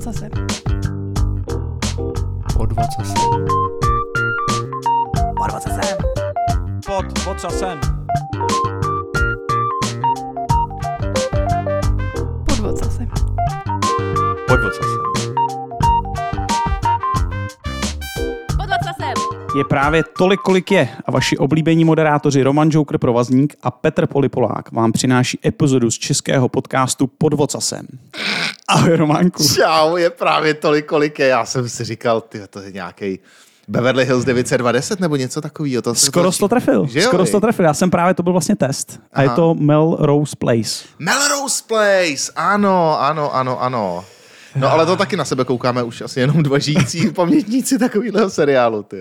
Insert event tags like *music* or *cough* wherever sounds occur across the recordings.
ocasem. Pod vocasem. Pod ocasem. Pod vocasem. Pod ocasem. Pod vocasem. Je právě tolik, kolik je a vaši oblíbení moderátoři Roman Joker Provazník a Petr Polipolák vám přináší epizodu z českého podcastu Pod vocasem. Ahoj Románku. Čau, je právě tolik, kolik je. Já jsem si říkal, ty, to je nějaký Beverly Hills 920 nebo něco takového. To Skoro to trefil. Že Skoro to trefil. Já jsem právě, to byl vlastně test. A je Aha. to Melrose Place. Melrose Place, ano, ano, ano, ano. No ale to taky na sebe koukáme už asi jenom dva žijící *laughs* pamětníci takového seriálu. Ty.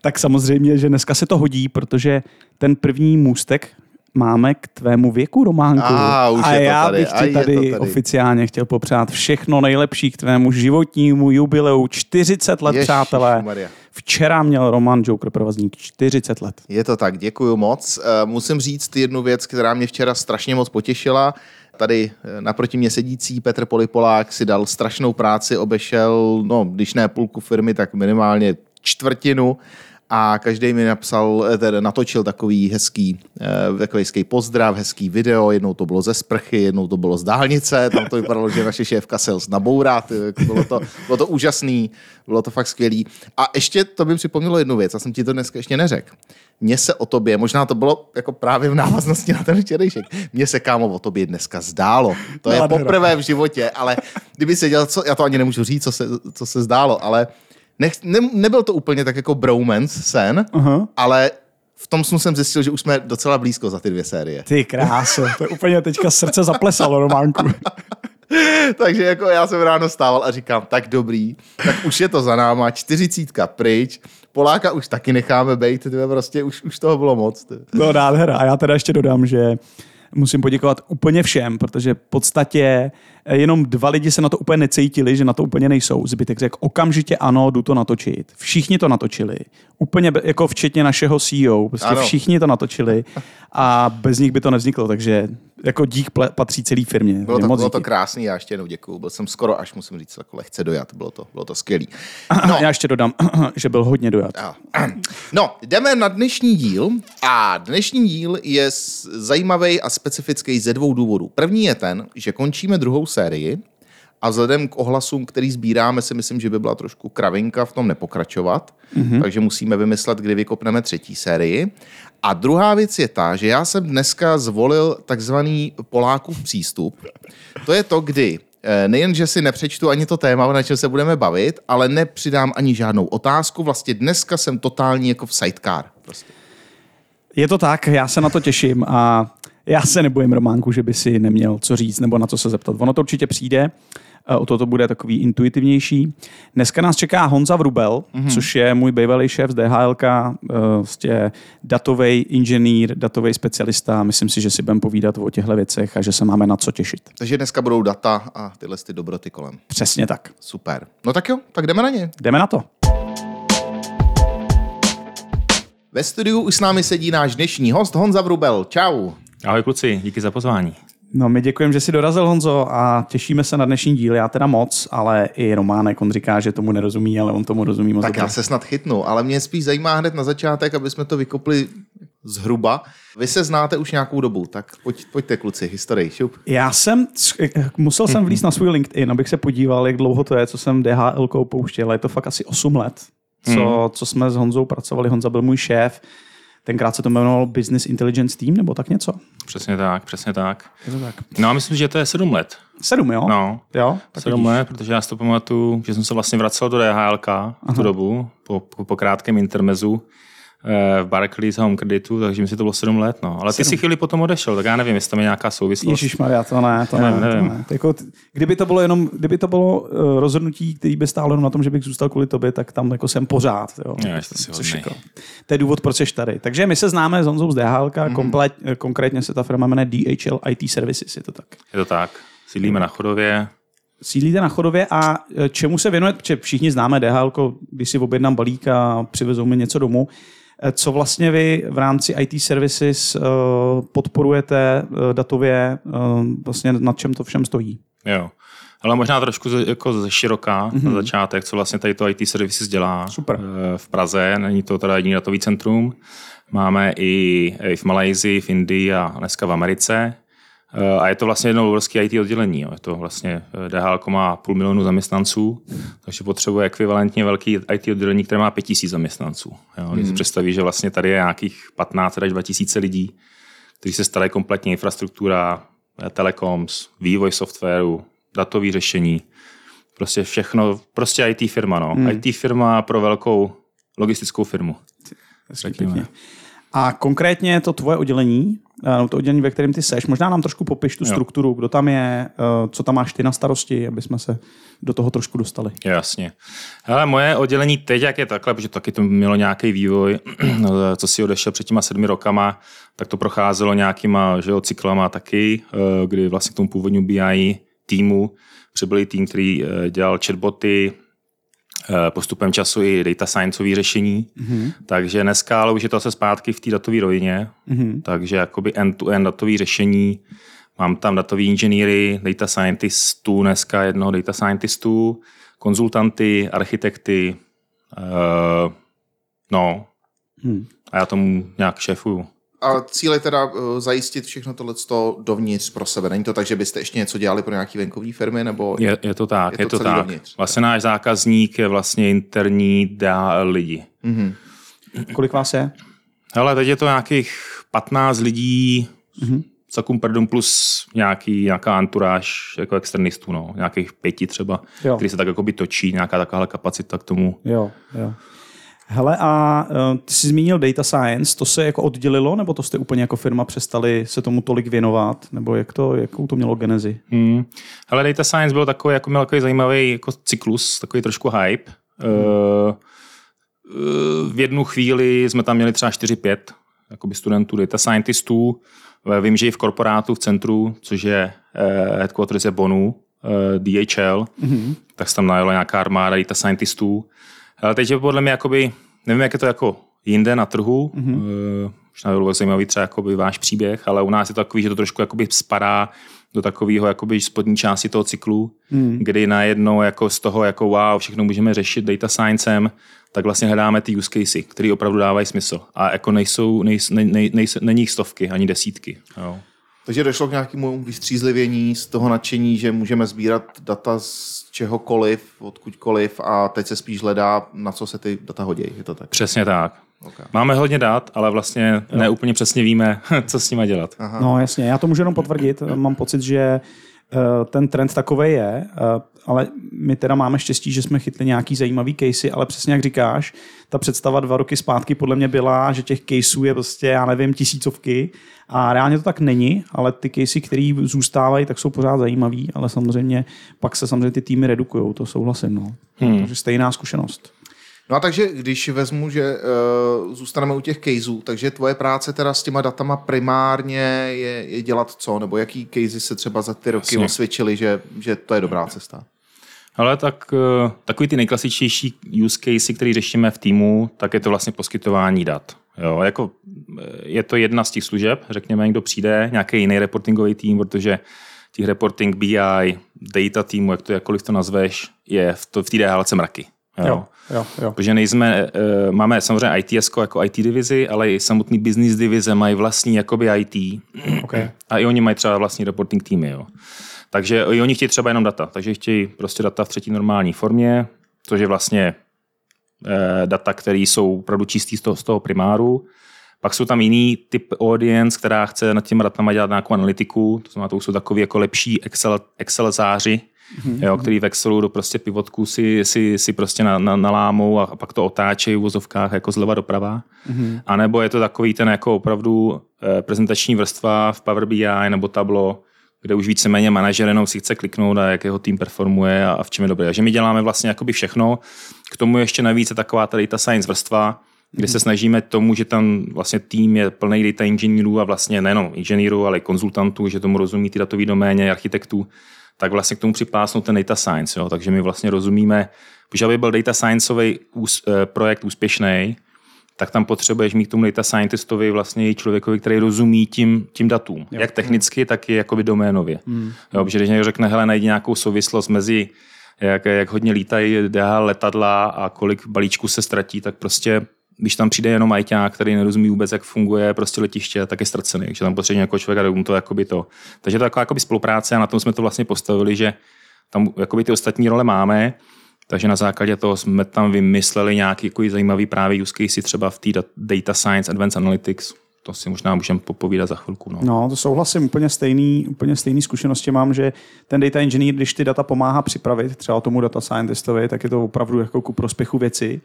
Tak samozřejmě, že dneska se to hodí, protože ten první můstek máme k tvému věku, Románku. A, už a je to já tady, bych ti to tady, tady. oficiálně chtěl popřát všechno nejlepší k tvému životnímu jubileu. 40 let, přátelé. Ježišmarja. Včera měl Roman Joker Provazník 40 let. Je to tak, děkuji moc. Eh, Musím říct jednu věc, která mě včera strašně moc potěšila. Tady eh, naproti mě sedící Petr Polipolák si dal strašnou práci, obešel, no, když ne půlku firmy, tak minimálně čtvrtinu a každý mi napsal, eh, tedy natočil takový hezký, eh, takový hezký pozdrav, hezký video, jednou to bylo ze sprchy, jednou to bylo z dálnice, tam to vypadalo, že naše šéfka se nabourá, jako bylo to, bylo to úžasný, bylo to fakt skvělý. A ještě to mi připomnělo jednu věc, já jsem ti to dneska ještě neřekl. Mně se o tobě, možná to bylo jako právě v návaznosti na ten včerejšek, mně se kámo o tobě dneska zdálo. To je poprvé v životě, ale kdyby se dělal, co, já to ani nemůžu říct, co se, co se zdálo, ale nech, ne, nebyl to úplně tak jako bromance sen, Aha. ale v tom snu jsem zjistil, že už jsme docela blízko za ty dvě série. Ty kráso, to je úplně teďka srdce zaplesalo, Románku. *laughs* Takže jako já jsem ráno stával a říkám, tak dobrý, tak už je to za náma, čtyřicítka pryč, Poláka už taky necháme bejt, ty prostě už, už toho bylo moc. Ty. No nádhera. A já teda ještě dodám, že musím poděkovat úplně všem, protože v podstatě eh, jenom dva lidi se na to úplně necítili, že na to úplně nejsou. Zbytek řekl okamžitě ano, jdu to natočit. Všichni to natočili. Úplně jako včetně našeho CEO. Prostě Ano. všichni to natočili a bez nich by to nevzniklo. Takže jako dík patří celé firmě. Bylo to, moc bylo to krásný, já ještě jednou děkuju. Byl jsem skoro až, musím říct, jako lehce dojat. Bylo to, bylo to skvělý. No. Já ještě dodám, *clears throat* že byl hodně dojat. No, jdeme na dnešní díl a dnešní díl je zajímavý a specifický ze dvou důvodů. První je ten, že končíme druhou sérii a vzhledem k ohlasům, který sbíráme, si myslím, že by byla trošku kravinka v tom nepokračovat, mm-hmm. takže musíme vymyslet, kdy vykopneme třetí sérii. A druhá věc je ta, že já jsem dneska zvolil takzvaný Polákův přístup. To je to, kdy eh, nejen, že si nepřečtu ani to téma, na čem se budeme bavit, ale nepřidám ani žádnou otázku. Vlastně dneska jsem totální jako v sidecar. Prostě. Je to tak, já se na to těším a já se nebojím Románku, že by si neměl co říct nebo na co se zeptat. Ono to určitě přijde, o to to bude takový intuitivnější. Dneska nás čeká Honza Vrubel, mm-hmm. což je můj bývalý šéf z DHLK, vlastně datový inženýr, datový specialista. Myslím si, že si budeme povídat o těchto věcech a že se máme na co těšit. Takže dneska budou data a tyhle ty dobroty kolem. Přesně tak. Super. No tak jo, tak jdeme na ně. Jdeme na to. Ve studiu už s námi sedí náš dnešní host Honza Vrubel. Čau. Ahoj kluci, díky za pozvání. No, my děkujeme, že jsi dorazil, Honzo, a těšíme se na dnešní díl. Já teda moc, ale i Románek, on říká, že tomu nerozumí, ale on tomu rozumí moc Tak dobře. já se snad chytnu, ale mě spíš zajímá hned na začátek, aby jsme to vykopli zhruba. Vy se znáte už nějakou dobu, tak pojď, pojďte kluci, historii, šup. Já jsem, musel jsem vlízt na svůj LinkedIn, abych se podíval, jak dlouho to je, co jsem DHL pouštěl. Je to fakt asi 8 let, co, co jsme s Honzou pracovali. Honza byl můj šéf. Tenkrát se to jmenovalo Business Intelligence Team nebo tak něco. Přesně tak, přesně tak. Je to tak. No a myslím, že to je sedm let. Sedm, jo? No, Jo? Tak sedm vidíš. let, protože já si to pamatuju, že jsem se vlastně vracel do DHLK v tu dobu, po, po, po krátkém intermezu v Barclays Home Creditu, takže mi si to bylo sedm let. No. Ale ty si chvíli potom odešel, tak já nevím, jestli tam je nějaká souvislost. Ježíš Maria, to ne, to Nevím, ne, to nevím. ne. To Jako, t- kdyby to bylo jenom, kdyby to bylo uh, rozhodnutí, který by stálo jenom na tom, že bych zůstal kvůli tobě, tak tam jako jsem pořád. Jo. Jo, jste si Což jako, to je důvod, proč jsi tady. Takže my se známe s Honzou z Mhm. mm. komplet, konkrétně se ta firma jmenuje DHL IT Services, je to tak. Je to tak. Sídlíme na Chodově. Sídlíte na chodově a čemu se věnuje, protože všichni známe DHL, když si objednám balík a přivezou mi něco domů. E, Co vlastně vy v rámci IT Services e, podporujete e, datově, vlastně nad čem to všem stojí? Jo. Ale možná trošku ze, jako ze široká mm-hmm. na začátek, co vlastně tady to IT Services dělá Super. eh, v Praze. Není to teda jediný datový centrum. Máme i, i v Malajzii, v Indii a dneska v Americe. Eh, A je to vlastně jedno obrovské IT oddělení. Jo. Je to vlastně eh, DHL má půl milionu zaměstnanců, takže potřebuje ekvivalentně velký IT oddělení, které má pět tisíc zaměstnanců. Jo. Když si představí, že vlastně tady je nějakých 15 až 2000 lidí, kteří se starají kompletně infrastruktura, eh, telecoms, vývoj softwaru, datové řešení, prostě všechno, prostě IT firma, no. Hmm. IT firma pro velkou logistickou firmu. Řekněme. A konkrétně to tvoje oddělení, eh, no to oddělení, ve kterém ty seš, možná nám trošku popiš tu Jo. strukturu, kdo tam je, eh, co tam máš ty na starosti, aby jsme se do toho trošku dostali. Jasně. Ale moje oddělení teď, jak je takhle, protože taky to mělo nějaký vývoj, *clears throat* co si odešel před těma sedmi rokama, tak to procházelo nějakýma že jo, cyklama taky, eh, kdy vlastně k tomu původnímu BI týmu přibyl tým, který eh, dělal chatboty, eh, postupem času i data scienceové řešení. Mm-hmm. Takže dneska ale už je to zase zpátky v té datové rovině. Mm-hmm. Takže jakoby end-to-end datové řešení. Mám tam datový inženýry, data scientistů, dneska jednoho data scientistů, konzultanty, architekty, uh, no. Hmm. A já tomu nějak šéfuju. A cíl je teda uh, zajistit všechno tohle dovnitř pro sebe. Není to tak, že byste ještě něco dělali pro nějaký venkovní firmy, nebo Je, je to tak, Je je to to, celý tak. dovnitř. Vlastně náš zákazník je vlastně interní DHL lidi. Kolik vás je? Hele, teď je to nějakých 15 lidí, mm-hmm. Sakum Perdum plus nějaký, nějaká anturáž jako externistů, no. nějakých pěti třeba, Jo. jo. který se tak jako by točí, nějaká taková kapacita k tomu. Jo, jo. Hele, a uh, ty jsi zmínil data science, to se jako oddělilo, nebo to jste úplně jako firma přestali se tomu tolik věnovat, nebo jak to, jakou to mělo genezi? Hmm. Ale Data Science byl takový, jako měl takový zajímavý jako cyklus, takový trošku hype. Hmm. v jednu chvíli jsme tam měli třeba 4-5 jakoby studentů, data scientistů. Vím, že i v korporátu v centru, což je eh, headquarters je Bonu, eh, DHL, mm-hmm. tak se tam najela nějaká armáda data scientistů. Ale teď je podle mě jakoby, nevím, jak je to jako jinde na trhu, mm-hmm. možná by bylo zajímavý třeba jakoby váš příběh, ale u nás je to takový, že to trošku jakoby spadá do takového jakoby spodní části toho cyklu, mm. kdy najednou jako z toho jako wow, všechno můžeme řešit data sciencem, tak vlastně hledáme ty use casey, které opravdu dávají smysl. A jako nejsou, nejs, ne, ne, nejs, není jich stovky, ani desítky. Jo. Takže došlo k nějakému vystřízlivění z toho nadšení, že můžeme sbírat data z čehokoliv, odkudkoliv a teď se spíš hledá, na co se ty data hodí. Je to tak? Přesně tak. Okay. Máme hodně dat, ale vlastně ne úplně přesně víme, *laughs* co s nimi dělat. Aha. No jasně, já to můžu jenom potvrdit. Mám pocit, že eh, ten trend takový je, eh, ale my teda máme štěstí, že jsme chytli nějaký zajímavý casey, ale přesně jak říkáš, ta představa dva roky zpátky podle mě byla, že těch caseů je prostě, já nevím, tisícovky a reálně to tak není, ale ty casey, které zůstávají, tak jsou pořád zajímavý, ale samozřejmě pak se samozřejmě ty týmy redukují, to souhlasím. No. Hmm. Takže stejná zkušenost. No a takže, když vezmu, že uh, zůstaneme u těch caseů, takže tvoje práce teda s těma datama primárně je, je dělat co? Nebo jaký casey se třeba za ty roky Jasně. osvědčili, že, že to je dobrá cesta? Ale tak eh, takový ty nejklasičtější use case, který řešíme v týmu, tak je to vlastně poskytování dat. Jo, jako eh, je to jedna z těch služeb, řekněme, někdo přijde, nějaký jiný reportingový tým, protože těch reporting BI, data týmu, jak to jakkoliv to nazveš, je v, to, v té DHLC mraky. Jo. Jo, jo, jo. Protože nejsme, eh, máme samozřejmě ITS jako IT divizi, ale i samotný business divize mají vlastní jakoby IT. Okay. A i oni mají třeba vlastní reporting týmy. Jo. Takže i oni chtějí třeba jenom data. Takže chtějí prostě data v třetí normální formě, což je vlastně eh, data, které jsou opravdu čistý z toho, z toho primáru. Pak jsou tam jiný typ audience, která chce nad těmi datama dělat nějakou analytiku. To znamená, to už jsou takový jako lepší Excel, Excelzáři, mm-hmm. jo, který v Excelu do prostě pivotku si, si, si prostě na, na, nalámou a pak to otáčejí v vozovkách jako zleva doprava. Mm-hmm. A nebo je to takový ten jako opravdu eh, prezentační vrstva v Power BI nebo Tableau, kde už víceméně manažer jenom si chce kliknout a jak jeho tým performuje a, v čem je dobré. Takže my děláme vlastně jakoby všechno. K tomu ještě navíc je taková ta data science vrstva, kde se snažíme tomu, že tam vlastně tým je plný data inženýrů a vlastně nejenom inženýrů, ale i konzultantů, že tomu rozumí ty datové doméně, architektů, tak vlastně k tomu připásnout ten data science. Jo. Takže my vlastně rozumíme, že aby byl data scienceový eh, projekt úspěšný, tak tam potřebuješ mít k tomu data scientistovi vlastně i člověkovi, který rozumí tím, tím datům. Jo. Jak technicky, tak i jakoby doménově. Hmm. Jo, protože když někdo řekne, hele, najdi nějakou souvislost mezi jak, jak hodně lítají DH letadla a kolik balíčků se ztratí, tak prostě když tam přijde jenom ajťák, který nerozumí vůbec, jak funguje prostě letiště, tak je ztracený. Takže tam potřebuje nějakého člověka, mu to jakoby to. Takže to je taková jakoby spolupráce a na tom jsme to vlastně postavili, že tam jakoby ty ostatní role máme, takže na základě toho jsme tam vymysleli nějaký jako zajímavý právě use case třeba v té data science, advanced analytics. To si možná můžeme popovídat za chvilku. No. no, to souhlasím, úplně stejný, úplně stejný zkušenosti mám, že ten data engineer, když ty data pomáhá připravit třeba tomu data scientistovi, tak je to opravdu jako ku prospěchu věci.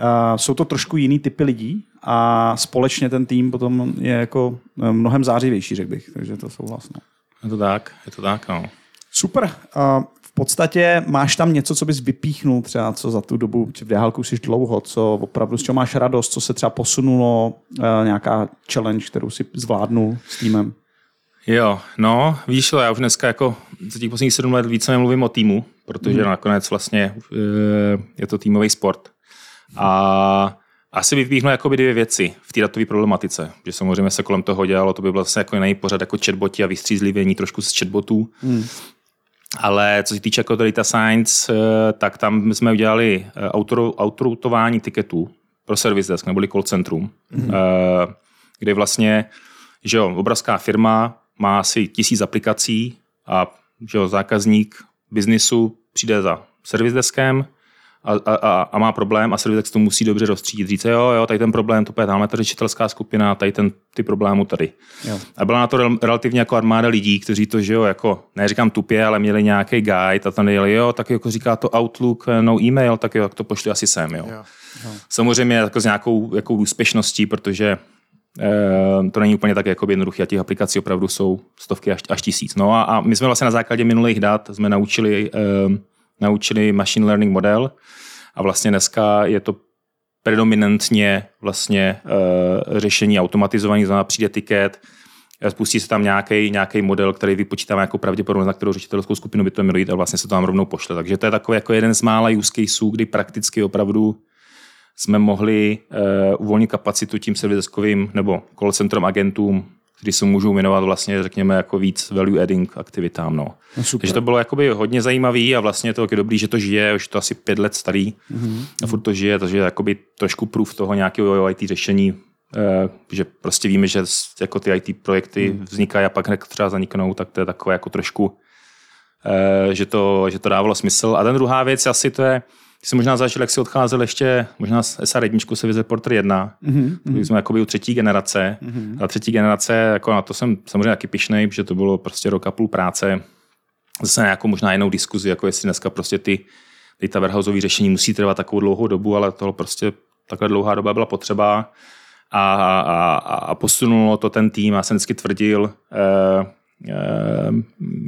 Uh, jsou to trošku jiný typy lidí a společně ten tým potom je jako eh, mnohem zářivější, řekl bych. Takže to souhlas. No. Je to tak, je to tak, no. Super. Uh, v podstatě máš tam něco, co bys vypíchnul třeba, co za tu dobu, v Dehálku jsi dlouho, co opravdu, z čeho máš radost, co se třeba posunulo, uh, nějaká challenge, kterou si zvládnul s týmem? Jo, no, víš, já už dneska jako za těch posledních sedm let více nemluvím o týmu, protože hmm. nakonec vlastně je to týmový sport. A asi vypíchnu jakoby dvě věci v té datové problematice, že samozřejmě se kolem toho dělalo, to by bylo zase jako jiný pořad jako chatboti a vystřízlivění trošku z chatbotů. Hmm. Ale co se týče jako data science, eh, tak tam jsme udělali eh, autoroutování tiketů pro service desk, neboli call centrum, hmm. kde vlastně, že jo, obrovská firma má asi tisíc aplikací a že jo, zákazník biznisu přijde za service deskem, a, a, a má problém a servis to musí dobře rozstřídit. Říct, jo, jo, tady ten problém, to je tamhle ta řečitelská skupina, tady ten, ty problémy tady. Jo. A byla na to rel, relativně jako armáda lidí, kteří to, že jo, jako, neříkám tupě, ale měli nějaký guide a tam jeli, jo, tak jako říká to Outlook, no e-mail, tak jo, tak to pošli asi sem, jo. jo. jo. Samozřejmě jako s nějakou jako úspěšností, protože e, to není úplně tak jako jednoduché a těch aplikací opravdu jsou stovky až, až tisíc. No a, a my jsme vlastně na základě minulých dat jsme naučili e, naučili machine learning model a vlastně dneska je to predominantně vlastně uh, řešení automatizovaný, znamená přijde tiket, spustí se tam nějaký, nějaký model, který vypočítá jako pravděpodobnost, na kterou ředitelskou skupinu by to mělo jít a vlastně se to tam rovnou pošle. Takže to je takový jako jeden z mála use caseů, kdy prakticky opravdu jsme mohli uh, uvolnit kapacitu tím serviskovým nebo call centrum agentům kdy se můžou věnovat vlastně, řekněme, jako víc value adding aktivitám. No. No Takže to bylo jakoby hodně zajímavý a vlastně to je dobrý, že to žije, už to asi pět let starý mm-hmm. a furt to žije, takže jakoby trošku proof toho nějakého IT řešení, eh, že prostě víme, že jako ty IT projekty mm. vznikají a pak třeba zaniknou, tak to je takové jako trošku, eh, že, to, že to dávalo smysl. A ten druhá věc asi to je, ty jsi možná zažil, jak jsi odcházel ještě, možná z SR1, se vize Porter 1, mm-hmm. jsme jakoby u třetí generace. Mm-hmm. A třetí generace, jako na to jsem samozřejmě taky pišnej, protože to bylo prostě rok a půl práce. Zase nějakou možná jinou diskuzi, jako jestli dneska prostě ty data warehouse řešení musí trvat takovou dlouhou dobu, ale tohle prostě takhle dlouhá doba byla potřeba a, a, a posunulo to ten tým. Já jsem vždycky tvrdil, eh,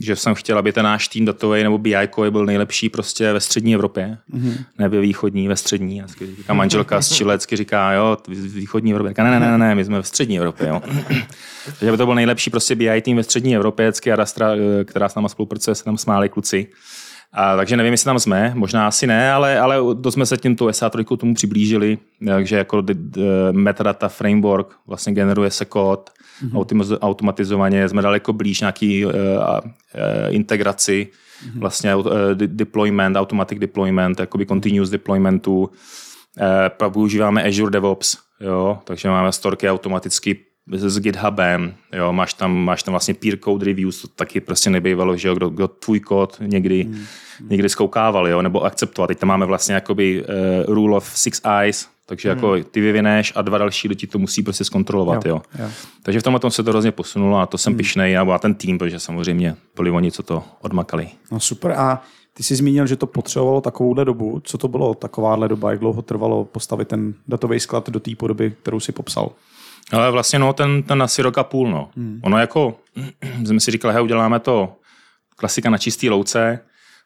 že jsem chtěl, aby ten náš tým datový nebo BI byl nejlepší prostě ve střední Evropě, mm-hmm. ne ve východní, ve střední. A manželka z Čilecky říká, jo, východní Evropě. Říká, ne, ne, ne, ne, my jsme v střední Evropě. Jo. *clears throat* Takže by to byl nejlepší prostě BI tým ve střední Evropě, vždycky Adastra, eh, která s náma spolupracuje, se tam smáli kluci. A, takže nevím, jestli tam jsme, možná asi ne, ale, ale to jsme se tímto SA3 tomu přiblížili, takže jako metadata framework vlastně generuje se kód, mm-hmm. automatizovaně, jsme daleko blíž nějaký uh, uh, integraci, mm-hmm. vlastně uh, deployment, automatic deployment, jakoby continuous deploymentu, uh, používáme Azure DevOps, jo, takže máme storky automaticky s GitHubem, jo, máš tam, máš tam vlastně peer code reviews, to taky prostě nebývalo, že jo, kdo, kdo tvůj kód někdy, mm. někdy zkoukával, jo, nebo akceptoval. Teď tam máme vlastně jakoby uh, rule of six eyes, takže jako hmm. jako ty vyvineš a dva další lidi to musí prostě zkontrolovat. Jo, jo. Jo. Takže v tomhle tom se to hrozně posunulo a to jsem hmm. pišnej a ten tým, protože samozřejmě byli oni, co to odmakali. No super a ty jsi zmínil, že to potřebovalo takovouhle dobu. Co to bylo takováhle doba? Jak dlouho trvalo postavit ten datový sklad do té podoby, kterou si popsal? Ale vlastně no, ten, ten asi rok a půl. No. Hmm. Ono jako, *clears throat* jsme si říkali, hej, uděláme to klasika na čistý louce,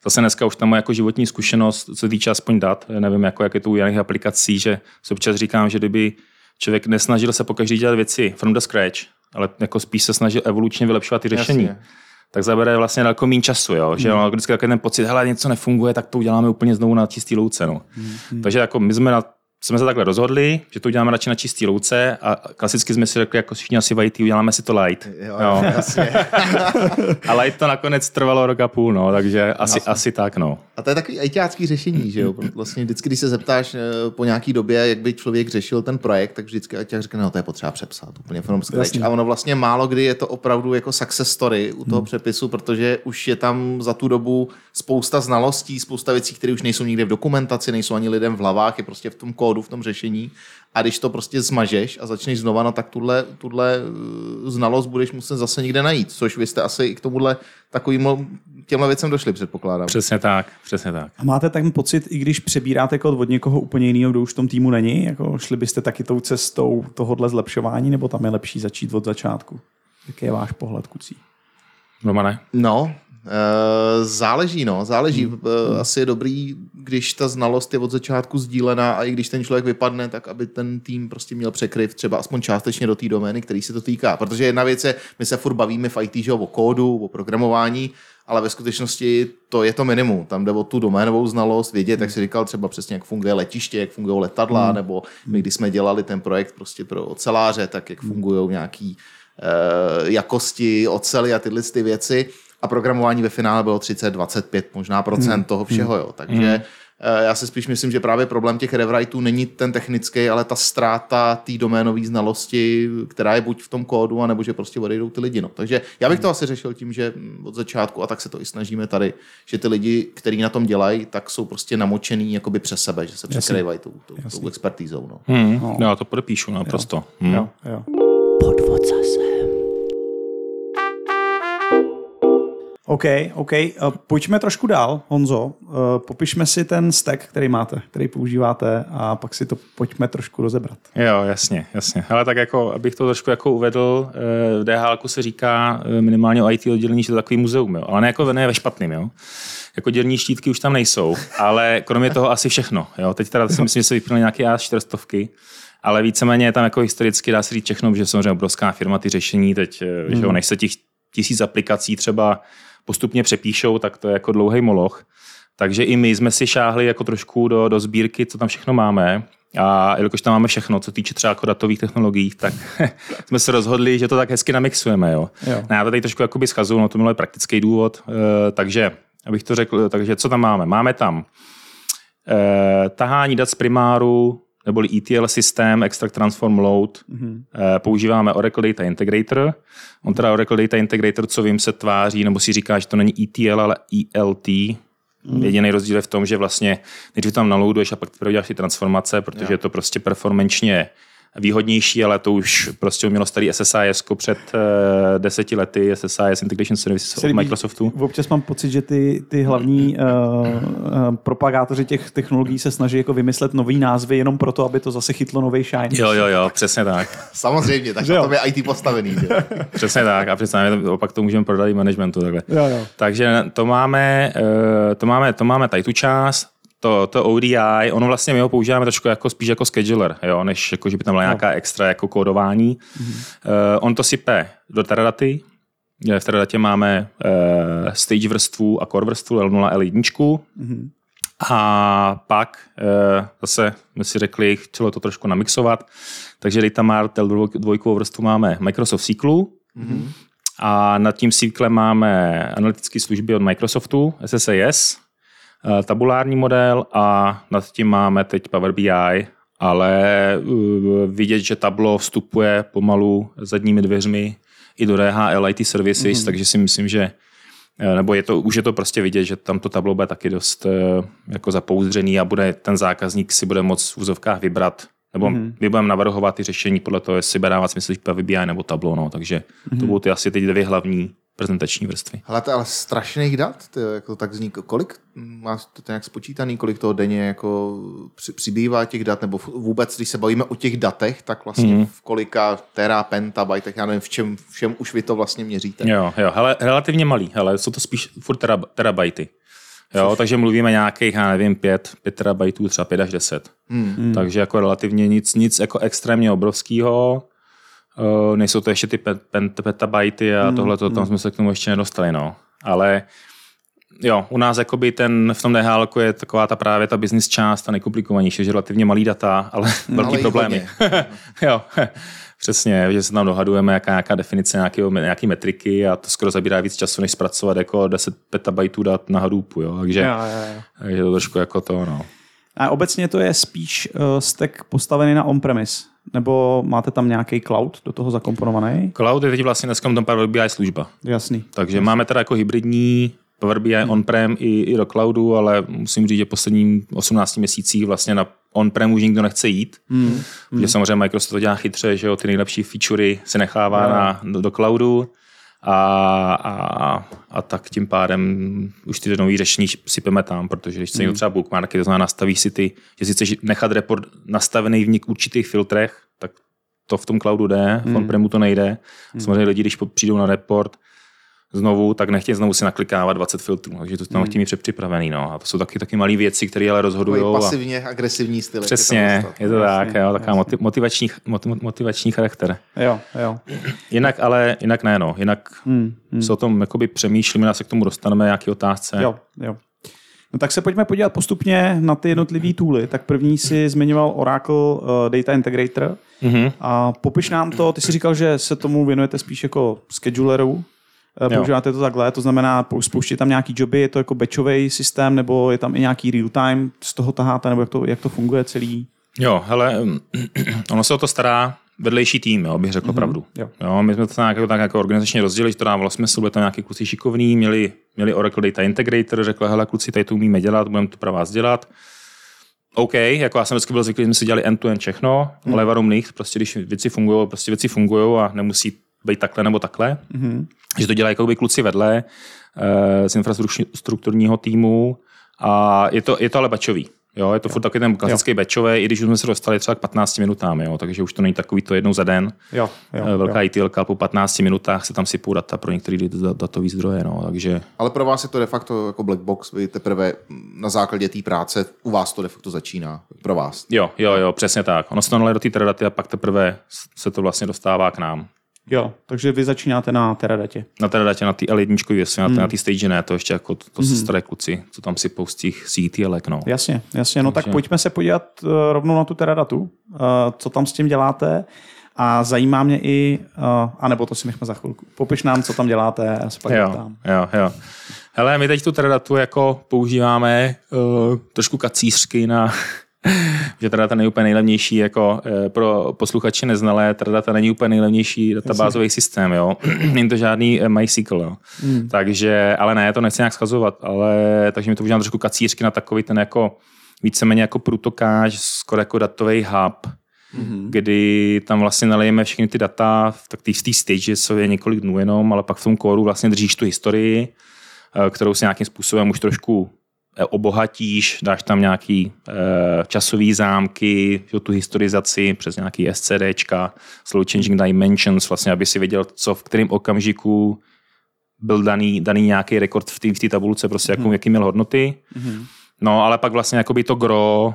zase dneska už tam jako životní zkušenost, co týče aspoň dat, nevím, jako, jak je to u jiných aplikací, že se občas říkám, že kdyby člověk nesnažil se pokaždý dělat věci from the scratch, ale jako spíš se snažil evolučně vylepšovat ty řešení, Jasně. tak zabere vlastně daleko méně času, jo? že hmm. vždycky takový ten pocit, hele, něco nefunguje, tak to uděláme úplně znovu na čistý louce. No. Hmm. Takže jako my jsme na jsme se takhle rozhodli, že to uděláme radši na čistý louce a klasicky jsme si řekli, jako všichni asi IT, uděláme si to light. Jo, Jo. *laughs* jasně. *laughs* A light to nakonec trvalo rok a půl, no, takže asi, Jasně. asi tak, no. A to je takový ajťácký řešení, že jo? *clears throat* Vlastně vždycky, když se zeptáš eh, po nějaký době, jak by člověk řešil ten projekt, tak vždycky ajťák řekne, no to je potřeba přepsat úplně from scratch. A ono vlastně málo kdy je to opravdu jako success story u toho přepisu, protože už je tam za tu dobu spousta znalostí, spousta věcí, které už nejsou nikde v dokumentaci, nejsou ani lidem v hlavách, je prostě v tom kódu, v tom řešení. A když to prostě zmažeš a začneš znova, no tak tuhle, tuhle eh, znalost budeš muset zase někde najít, což vy jste asi i k tomuhle takovým těmhle věcem došli, předpokládám. Přesně tak, přesně tak. A máte ten pocit, i když přebíráte kód od někoho úplně jiného, kdo už v tom týmu není, jako šli byste taky tou cestou tohohle zlepšování, nebo tam je lepší začít od začátku? Jaký je váš pohled, kucí? Romane? No, záleží, no, záleží. Hmm. E, asi je dobrý, když ta znalost je od začátku sdílená a i když ten člověk vypadne, tak aby ten tým prostě měl překryv třeba aspoň částečně do té domény, který se to týká. Protože jedna věc je, my se furt bavíme v IT, že jo, o kódu, o programování, ale ve skutečnosti to je to minimum. Tam jde o tu doménovou znalost, vědět, jak si říkal, třeba přesně, jak funguje letiště, jak fungují letadla, hmm. nebo my, když jsme dělali ten projekt prostě pro oceláře, tak jak fungují nějaký eh, jakosti, ocely a tyhle ty věci. A programování ve finále bylo 30, 25 možná procent toho všeho. Jo. Takže eh, já si spíš myslím, že právě problém těch rewriteů není ten technický, ale ta ztráta té doménové znalosti, která je buď v tom kódu, anebo že prostě odejdou ty lidi. No. Takže já bych to asi řešil tím, že mm, od začátku, a tak se to i snažíme tady, že ty lidi, kteří na tom dělají, tak jsou prostě namočený jakoby přes sebe, že se překrývají tou, tou, tou expertízou. No. Hmm. No. Já to podepíšu naprosto. Hmm. Jo, jo. Podvod zase. OK, OK. Uh, Pojďme trošku dál, Honzo. Uh, Popišme si ten stack, který máte, který používáte a pak si to pojďme trošku rozebrat. Jo, jasně, jasně. Ale tak jako, abych to trošku jako uvedl, eh, v DHL se říká eh, minimálně o IT oddělení, že to je takový muzeum, jo. ale ne jako ne ve špatným, jo. Jako dělní štítky už tam nejsou, ale kromě toho asi všechno. Jo. Teď teda si myslím, že se vypínaly nějaké A400, ale víceméně je tam jako historicky dá se říct všechno, že samozřejmě obrovská firma ty řešení teď, hmm. že jo, než se těch tisíc aplikací třeba postupně přepíšou, tak to je jako dlouhý moloch. Takže i my jsme si šáhli jako trošku do, do sbírky, co tam všechno máme. A jelikož tam máme všechno, co týče třeba jako datových technologií, tak *laughs* jsme se rozhodli, že to tak hezky namixujeme. Jo. Jo. No, já to tady trošku jakoby schazu, no to byl praktický důvod. E, takže, abych to řekl, takže co tam máme? Máme tam e, tahání dat z primáru, neboli ETL systém, Extract Transform Load. Mm-hmm. Používáme Oracle Data Integrator. On teda Oracle Data Integrator, co vím, se tváří, nebo si říká, že to není ETL, ale ELT. Mm. Jediný rozdíl je v tom, že vlastně nejdřív tam naloaduješ a pak teprve děláš ty transformace, protože Jo. je to prostě performančně výhodnější, ale to už prostě mělo starý SSIS před uh, deseti lety, SSIS Integration Services od líbí- Microsoftu. Občas mám pocit, že ty, ty hlavní uh, uh, propagátoři těch technologií se snaží jako vymyslet nový názvy jenom proto, aby to zase chytlo nový shine. Jo, jo, jo, přesně tak. *laughs* Samozřejmě, tak Že na jo. tom je IT postavený. Že? *laughs* Přesně tak. A přesně opak to můžeme prodat i managementu. Takhle. Jo, jo. Takže to máme, eh, to máme, to máme tady tu část, to, to ODI, ono vlastně my ho používáme trošku jako, spíš jako scheduler, jo, než jako, že by tam byla nějaká extra jako kódování. Mm-hmm. Uh, on to sype do Teradaty, Eh, v Teradatě máme uh, stage vrstvu a core vrstvu L0 L1. Mm-hmm. A pak uh, zase jsme si řekli, chtělo to trošku namixovat, takže Datamart L2 vrstvu máme Microsoft SQL, mm-hmm. a nad tím SQL máme analytické služby od Microsoftu, SSAS, eh, tabulární model a nad tím máme teď Power BI, ale uh, vidět, že Tableau vstupuje pomalu zadními dveřmi i do DHL IT Services, mm-hmm. takže si myslím, že eh, nebo je to, už je to prostě vidět, že tam to tablo bude taky dost eh, jako zapouzdřený a bude ten zákazník si bude moc v úzovkách vybrat, nebo mm-hmm. my budeme navrhovat ty řešení podle toho, jestli bude dávat smysl Power BI nebo Tableau, no, takže mm-hmm. to budou ty asi ty dvě hlavní prezentační vrstvy. Ale to je ale strašných dat, to jako to tak vznik. Kolik máš to nějak spočítaný, kolik toho denně jako při, přibývá těch dat, nebo vůbec, když se bavíme o těch datech, tak vlastně mm. v kolika tera, pentabajtech, já nevím, v čem všem už vy to vlastně měříte. Jo, jo, hele, relativně malý, ale jsou to spíš furt terab, terabajty. Jo, takže mluvíme nějakých, já nevím, 5, 5 terabajtů, třeba 5 až 10. Hmm. Takže jako relativně nic, nic jako extrémně obrovského. Uh, nejsou to ještě ty pet, pet, petabajty a hmm. tohle, tam jsme se k tomu ještě nedostali, no. Ale jo, u nás jakoby ten, v tom DHL je taková ta právě ta business část, ta nejkomplikovanější, že relativně malý data, ale velký ale problémy. *laughs* jo, přesně, že se tam dohadujeme, jaká, jaká definice nějaké, nějaký metriky a to skoro zabírá víc času, než zpracovat jako 10 petabajtů dat na Hadoopu, jo, takže, Jo, jo, jo. takže to trošku jako to, no. A obecně to je spíš uh, stack postavený na on-premise, nebo máte tam nějaký cloud do toho zakomponovaný? Cloud je teď vlastně dneska tam BI služba, Jasný. takže máme teda jako hybridní Power BI on-prem i, i do cloudu, ale musím říct, že posledním 18 měsících vlastně na on-prem už nikdo nechce jít. Hmm. Protože samozřejmě Microsoft to dělá chytře, že jo, ty nejlepší featurey se nechává Jo. na, do, do cloudu a, a, a, tak tím pádem už ty nový řešení sypeme tam, protože když se někdo třeba bookmarky, to znamená nastavíš si ty, že si chceš nechat report nastavený v něk určitých filtrech, tak to v tom cloudu jde, v on-premu to nejde. Samozřejmě lidi, když přijdou na report, znovu, tak nechtějí znovu si naklikávat 20 filtrů, takže to tam chtějí mít předpřipravený. No. A to jsou taky, taky malé věci, které ale rozhodují. Takový A... pasivně agresivní styl. Přesně, je to tak, Jasně, jo, taková jasně. motivační, moti- motivační charakter. Jo, jo. Jinak ale, jinak ne, no. Jinak Hmm, hmm. se o tom jakoby přemýšlíme, a se k tomu dostaneme, nějaké otázce. Jo, jo. No tak se pojďme podívat postupně na ty jednotlivé tooly. Tak první si zmiňoval Oracle uh, Data Integrator. Mhm. A popiš nám to, ty jsi říkal, že se tomu věnujete spíš jako schedulerů. Eh, Používáte to takhle, to znamená, pou- spouštět tam nějaký joby, je to jako batchový systém, nebo je tam i nějaký real time, z toho taháte, nebo jak to, jak to funguje celý? Jo, hele, *clears throat* ono se o to stará vedlejší tým, jo, bych řekl mm-hmm. pravdu. jo. Jo, my jsme to jako, tak jako organizačně rozdělili, že to dávalo smysl, byli tam nějaký kluci šikovní, měli, měli Oracle Data Integrator, řekl, hele, kluci, tady to umíme dělat, budeme to pro vás dělat. OK, jako já jsem vždycky byl zvyklý, že jsme si dělali end-to-end všechno, hmm. ale varum nich, prostě když věci fungují, prostě věci fungují a nemusí být takhle nebo takhle. Mhm. Že to dělají jakoby kluci vedle eh, z infrastrukturního týmu a je to, je to ale bačový. Jo, je to jo. furt taky ten klasický batchový, i když už jsme se dostali třeba k 15 minutám, jo, takže už to není takový to jednou za den. Jo, jo, Eh, Velká jo. ETL po 15 minutách se tam sypou data pro některé datové zdroje, no, takže Ale pro vás je to de facto jako black box, vy teprve na základě té práce, u vás to de facto začíná. Pro vás. jo, jo, jo, přesně tak. Ono se to do té Teradaty a pak teprve se to vlastně dostává k nám. Jo, takže vy začínáte na Teradatě. Na Teradatě, na té L1, jestli na té, na té stage ne, to ještě jako to, to mm. staré kluci, co tam sypou z těch CTLek, no. Jasně, jasně. No tak Takže- pojďme se podívat uh, rovnou na tu Teradatu, uh, co tam s tím děláte. A zajímá mě i, uh, anebo to si nechme za chvilku. Popiš nám, co tam děláte a se pak Jo, jo, jo. Hele, my teď tu Teradatu jako používáme uh, trošku kacířsky na *laughs* že Teradata není úplně nejlevnější, jako eh, pro posluchače neznalé, Teradata není úplně nejlevnější databázový systém, jo. *clears throat* není to žádný eh, MySQL, jo. Hmm. Takže, ale ne, to nechci nějak schazovat, ale takže mi to používám trošku kacířky na takový ten jako víceméně jako průtokáž, skoro jako datový hub, mm-hmm. kdy tam vlastně nalijeme všechny ty data, tak ty v té stage jsou je několik dnů jenom, ale pak v tom kóru vlastně držíš tu historii, eh, kterou si nějakým způsobem už trošku obohatíš, dáš tam nějaký eh, časový zámky, tu historizaci přes nějaký SCDčka, slow changing dimensions, vlastně, aby si věděl, co v kterém okamžiku byl daný, daný nějaký rekord v té v tabulce, prostě jakou, jaký měl hodnoty. No, ale pak vlastně jakoby to gro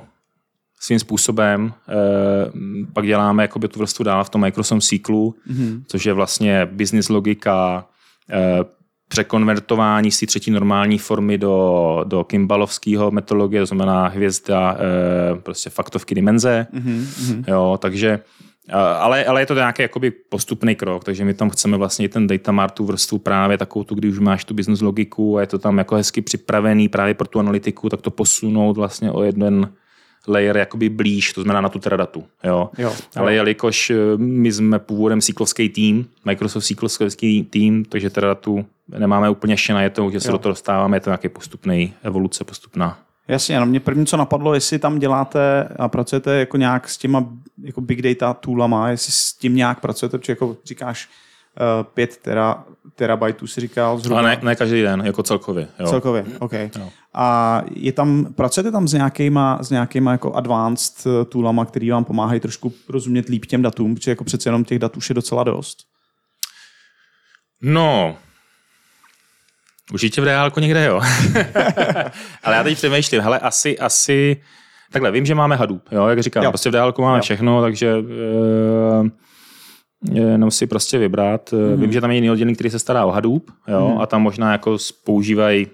svým způsobem eh, pak děláme jakoby tu vrstvu dál v tom Microsoft SQLu, mm-hmm. což je vlastně business logika, eh, překonvertování z té třetí normální formy do, do Kimbalovského metodologie, to znamená hvězda, eh, prostě faktovky dimenze. Mm-hmm. Jo, takže a- ale, ale je to nějaký jakoby postupný krok, takže my tam chceme vlastně i ten data mart, tu vrstvu právě takovou tu, kdy už máš tu business logiku a je to tam jako hezky připravený právě pro tu analytiku, tak to posunout vlastně o jeden layer jakoby blíž, to znamená na tu teradatu. Jo. Jo, Ale jo. jelikož eh, my jsme původem SQLský tým, Microsoft SQLský tým, takže teradatu nemáme úplně ještě najetou, že se Jo. do toho dostáváme, je to nějaký postupný evoluce, postupná. Jasně, no mě první, co napadlo, jestli tam děláte a pracujete jako nějak s těma jako big data toolama, jestli s tím nějak pracujete, protože jako říkáš uh, 5 tera, terabajtů si říkal zhruba. Ale ne, ne každý den, jako celkově. Jo. Celkově, OK. Jo. A je tam, pracujete tam s nějakýma, s nějakýma jako advanced eh, toolama, který vám pomáhají trošku rozumět líp těm datům, protože jako přece jenom těch dat už je docela dost. No, určitě v reálku někde, jo. *laughs* Ale já teď přemýšlím, hele, asi, asi, takhle, vím, že máme Hadoop, jo, jak říkám, Jo. prostě v reálku máme jo. všechno, takže e, jenom si prostě vybrat. Mm. Vím, že tam je jiný oddělení, který se stará o Hadoop, jo, mm. a tam možná jako používají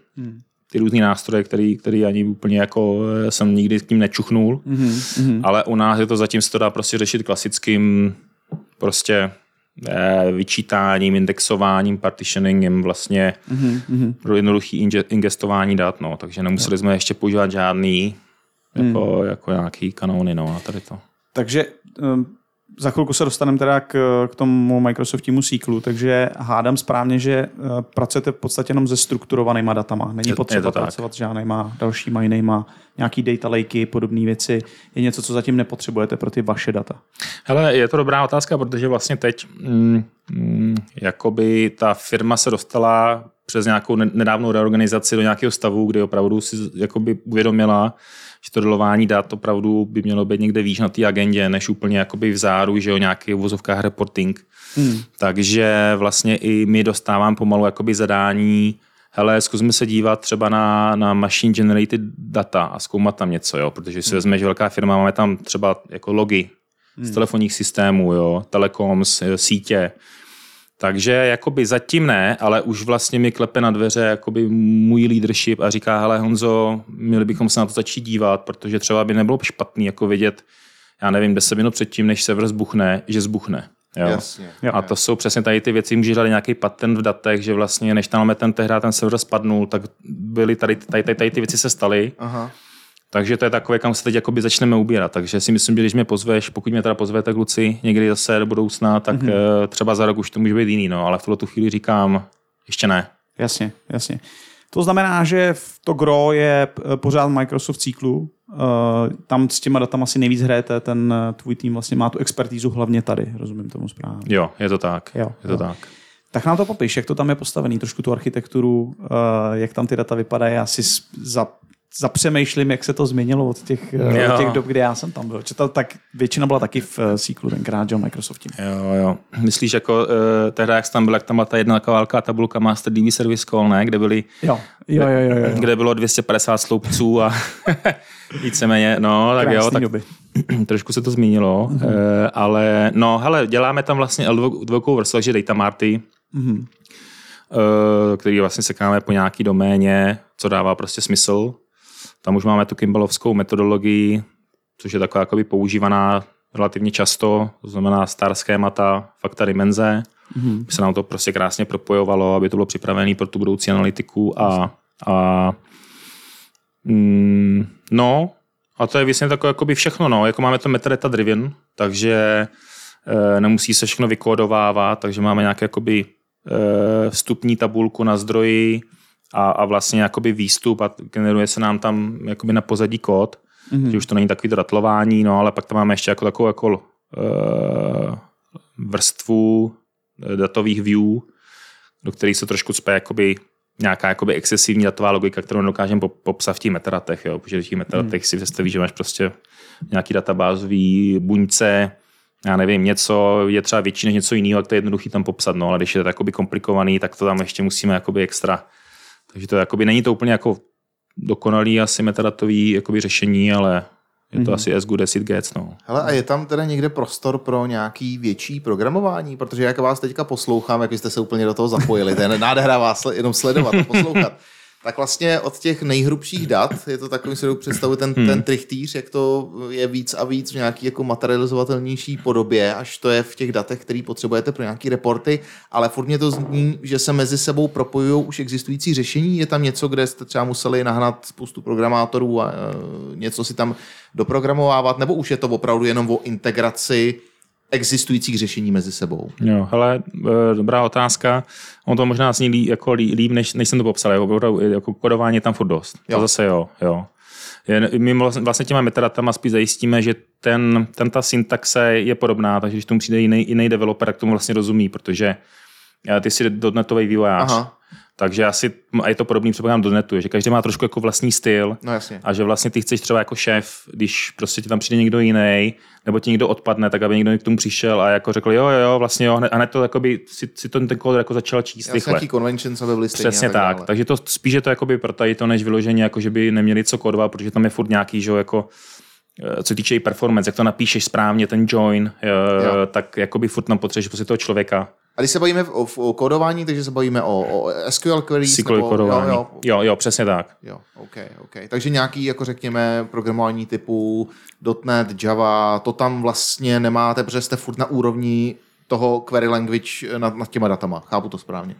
ty různé nástroje, který, který ani úplně jako eh, jsem nikdy s tím nečuchnul, mm-hmm. ale u nás je to zatím se to dá prostě řešit klasickým prostě eh, vyčítáním, indexováním, partitioningem vlastně mm-hmm. pro jednoduchý inge- ingestování dat, no, takže nemuseli jsme ještě používat žádný jako, mm. jako nějaký kanóny, no, a tady to. Takže um, za chvilku se dostaneme teda k, k tomu Microsoftnímu SQLu, takže hádám správně, že uh, pracujete v podstatě jenom se strukturovanýma datama. Není potřeba je pracovat s žádnýma dalšíma jinýma, nějaký data lakey, podobné věci. Je něco, co zatím nepotřebujete pro ty vaše data. Hele, je to dobrá otázka, protože vlastně teď mm, mm, jakoby ta firma se dostala přes nějakou ne- nedávnou reorganizaci do nějakého stavu, kdy opravdu si jakoby uvědomila, že to dolování dat opravdu by mělo být někde výš na té agendě, než úplně jakoby v záru, že jo, nějaký uvozovkách reporting. Hmm. Takže vlastně i my dostávám pomalu jakoby zadání, hele, zkusme se dívat třeba na, na machine generated data a zkoumat tam něco, jo, protože si vezmeš velká firma, máme tam třeba jako logy z telefonních systémů, jo, telekoms, eh, sítě. Takže jakoby zatím ne, ale už vlastně mi klepe na dveře jakoby můj leadership a říká, hele Honzo, měli bychom se na to začít dívat, protože třeba by nebylo špatný jako vědět, já nevím, 10 minut předtím, než server zbuchne, že zbuchne. Jo. Jasně. A to jsou přesně tady ty věci, může dát nějaký patent v datech, že vlastně než tam ten tehdy ten server spadnul, tak byly tady, tady, tady, tady ty věci se staly. Aha. Takže to je takové, kam se teď jakoby začneme ubírat. Takže si myslím, že když mě pozveš, pokud mě teda pozvete kluci někdy zase do budoucna, tak Mhm. mm-hmm. třeba za rok už to může být jiný, no, ale v tuhle tu chvíli říkám, ještě ne. Jasně, jasně. To znamená, že v to gro je eh, pořád Microsoft cyklu. Tam s těma datama asi nejvíc hrajete, ten eh, tvůj tým vlastně má tu expertízu hlavně tady, rozumím tomu správně. Jo, je to tak. Jo, je to jo. tak. Tak nám to popiš, jak to tam je postavený, trošku tu architekturu, eh, jak tam ty data vypadají. Já si za, zapřemýšlím, jak se to změnilo od těch, eh, Jo. od těch dob, kdy já jsem tam byl. Četal, tak většina byla taky v eh, SQLu tenkrát, že jo, Microsoft. Jo, jo. Myslíš, jako uh, tehdy, jak jsi tam byl, jak tam byla ta jedna taková velká tabulka Master DB Service Call, ne? Kde, byly, Jo, jo, jo, jo. jo. kde bylo 250 sloupců a *laughs* víceméně, no, tak jo, Krásný tak doby. *clears throat* trošku se to zmínilo, mm-hmm. uh, ale no, hele, děláme tam vlastně L2 vrstvu, takže data marty, Mhm. uh, který vlastně sekáme po nějaký doméně, co dává prostě smysl. Tam už máme tu Kimballovskou metodologii, což je taková jakoby používaná relativně často, to znamená star schémata, fakta dimenze, mm-hmm. by se nám to prostě krásně propojovalo, aby to bylo připravené pro tu budoucí analytiku a, a mm, no, a to je vlastně takové jakoby všechno, no, jako máme to metadata driven, takže e, nemusí se všechno vykódovávat, takže máme nějaké jakoby e, vstupní tabulku na zdroji a, a vlastně jakoby výstup a generuje se nám tam jakoby na pozadí kód, mm-hmm. že už to není takový to datlování, no, ale pak tam máme ještě jako takovou jako e, vrstvu e, datových view, do kterých se trošku cpe jakoby nějaká jakoby excesivní datová logika, kterou nedokážeme pop- popsat v těch metadatech, jo? protože v těch metadatech si představíš, že máš prostě nějaký databázový buňce, já nevím, něco je třeba větší než něco jiného, tak to je jednoduchý tam popsat, no, ale když je to jakoby komplikovaný, tak to tam ještě musíme jakoby extra. Takže to jakoby není to úplně jako dokonalý asi metadatový jakoby řešení, ale je to mm-hmm. asi as good as it gets, no. Hele, a je tam teda někde prostor pro nějaký větší programování? Protože jak vás teďka poslouchám, jak jste se úplně do toho zapojili, to je nádhera vás jenom sledovat a poslouchat. *laughs* Tak vlastně od těch nejhrubších dat, je to takový, si představu ten, hmm. ten trichtýř, jak to je víc a víc v nějaký jako materializovatelnější podobě, až to je v těch datech, který potřebujete pro nějaké reporty, ale furt mě to zní, že se mezi sebou propojují už existující řešení. Je tam něco, kde jste třeba museli nahnat spoustu programátorů a e, něco si tam doprogramovávat, nebo už je to opravdu jenom o integraci existujících řešení mezi sebou? Jo, hele, e, dobrá otázka. On to možná zní lí, jako lí, líp, než, než jsem to popsal. Jako, opravdu, jako kodování je tam furt dost. Jo. Jo. To zase jo, jo. My vlastně těma metadatama spíš zajistíme, že ten, ten ta syntaxe je podobná, takže když tomu přijde jiný, jiný developer, tak tomu vlastně rozumí, protože eh, ty jsi dotnetový vývojář. Aha. Takže asi, a je to podobný předpokládám do netu, že každý má trošku jako vlastní styl No jasně. a že vlastně ty chceš třeba jako šéf, když prostě ti tam přijde někdo jiný, nebo ti někdo odpadne, tak aby někdo k tomu přišel a jako řekl, jo, jo, jo, vlastně jo, a hned to jakoby, si, si to ten kód jako začal číst Jasně, rychle. nějaký conventions, aby byly stejně. Přesně tak. dále. Takže to spíš je to jakoby pro tady to, než vyloženě, jako že by neměli co kodovat, protože tam je furt nějaký, že jo, jako eh, co týče i performance, jak to napíšeš správně, ten join, jo. Jo. tak jakoby furt tam potřebuješ prostě toho člověka, A když se bavíme o, o kódování, takže se bavíme o, o SQL queries? SQL nebo, kódování. Jo, jo, jo, jo, přesně tak. Jo, OK, OK. Takže nějaký, jako řekněme, programování typu .NET, Java, to tam vlastně nemáte, protože jste furt na úrovni toho query language nad, nad těma datama. Chápu to správně.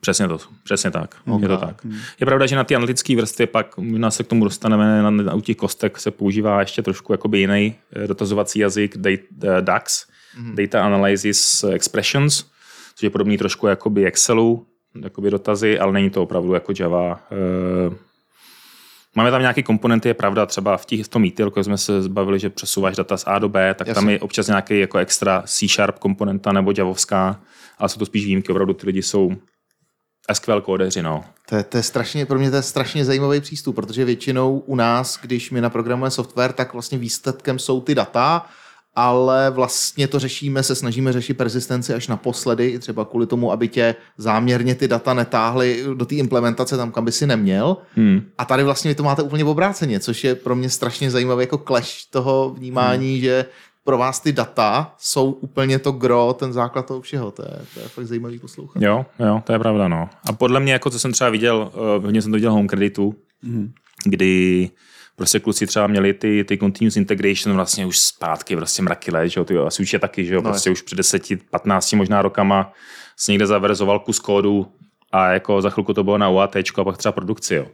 Přesně to, přesně tak. Okay. Je to tak. Je pravda, že na ty analytické vrstvy pak možná se k tomu dostaneme, na, na, u těch kostek se používá ještě trošku jakoby jiný eh, dotazovací jazyk data, eh, DAX, mm-hmm. Data Analysis Expressions, což je podobný trošku jakoby Excelu, jakoby dotazy, ale není to opravdu jako Java. Eh, Máme tam nějaké komponenty, je pravda, třeba v, těch, v tom ETL, jsme se zbavili, že přesouváš data z A do B, tak Jasně. tam je občas nějaký jako extra C-sharp komponenta nebo javovská, ale jsou to spíš výjimky, opravdu ty lidi jsou SQL kódeři, no. To je, to je strašně, pro mě to je strašně zajímavý přístup, protože většinou u nás, když my naprogramujeme software, tak vlastně výsledkem jsou ty data, ale vlastně to řešíme, se snažíme řešit persistenci až naposledy, třeba kvůli tomu, aby tě záměrně ty data netáhly do té implementace tam, kam by si neměl. Hmm. A tady vlastně vy to máte úplně obráceně, což je pro mě strašně zajímavé jako clash toho vnímání, hmm. že pro vás ty data jsou úplně to gro, ten základ toho všeho. To je, to je fakt zajímavý poslouchat. Jo, jo, to je pravda, no. A podle mě, jako co jsem třeba viděl, uh, hodně jsem to viděl home kreditu, mm. kdy prostě kluci třeba měli ty, ty continuous integration vlastně už zpátky, prostě mraky let, že jo, ty asi už je taky, že jo, no prostě je. už před 10, 15 možná rokama si někde zaverzoval kus kódu a jako za chvilku to bylo na UAT a pak třeba produkci, jo.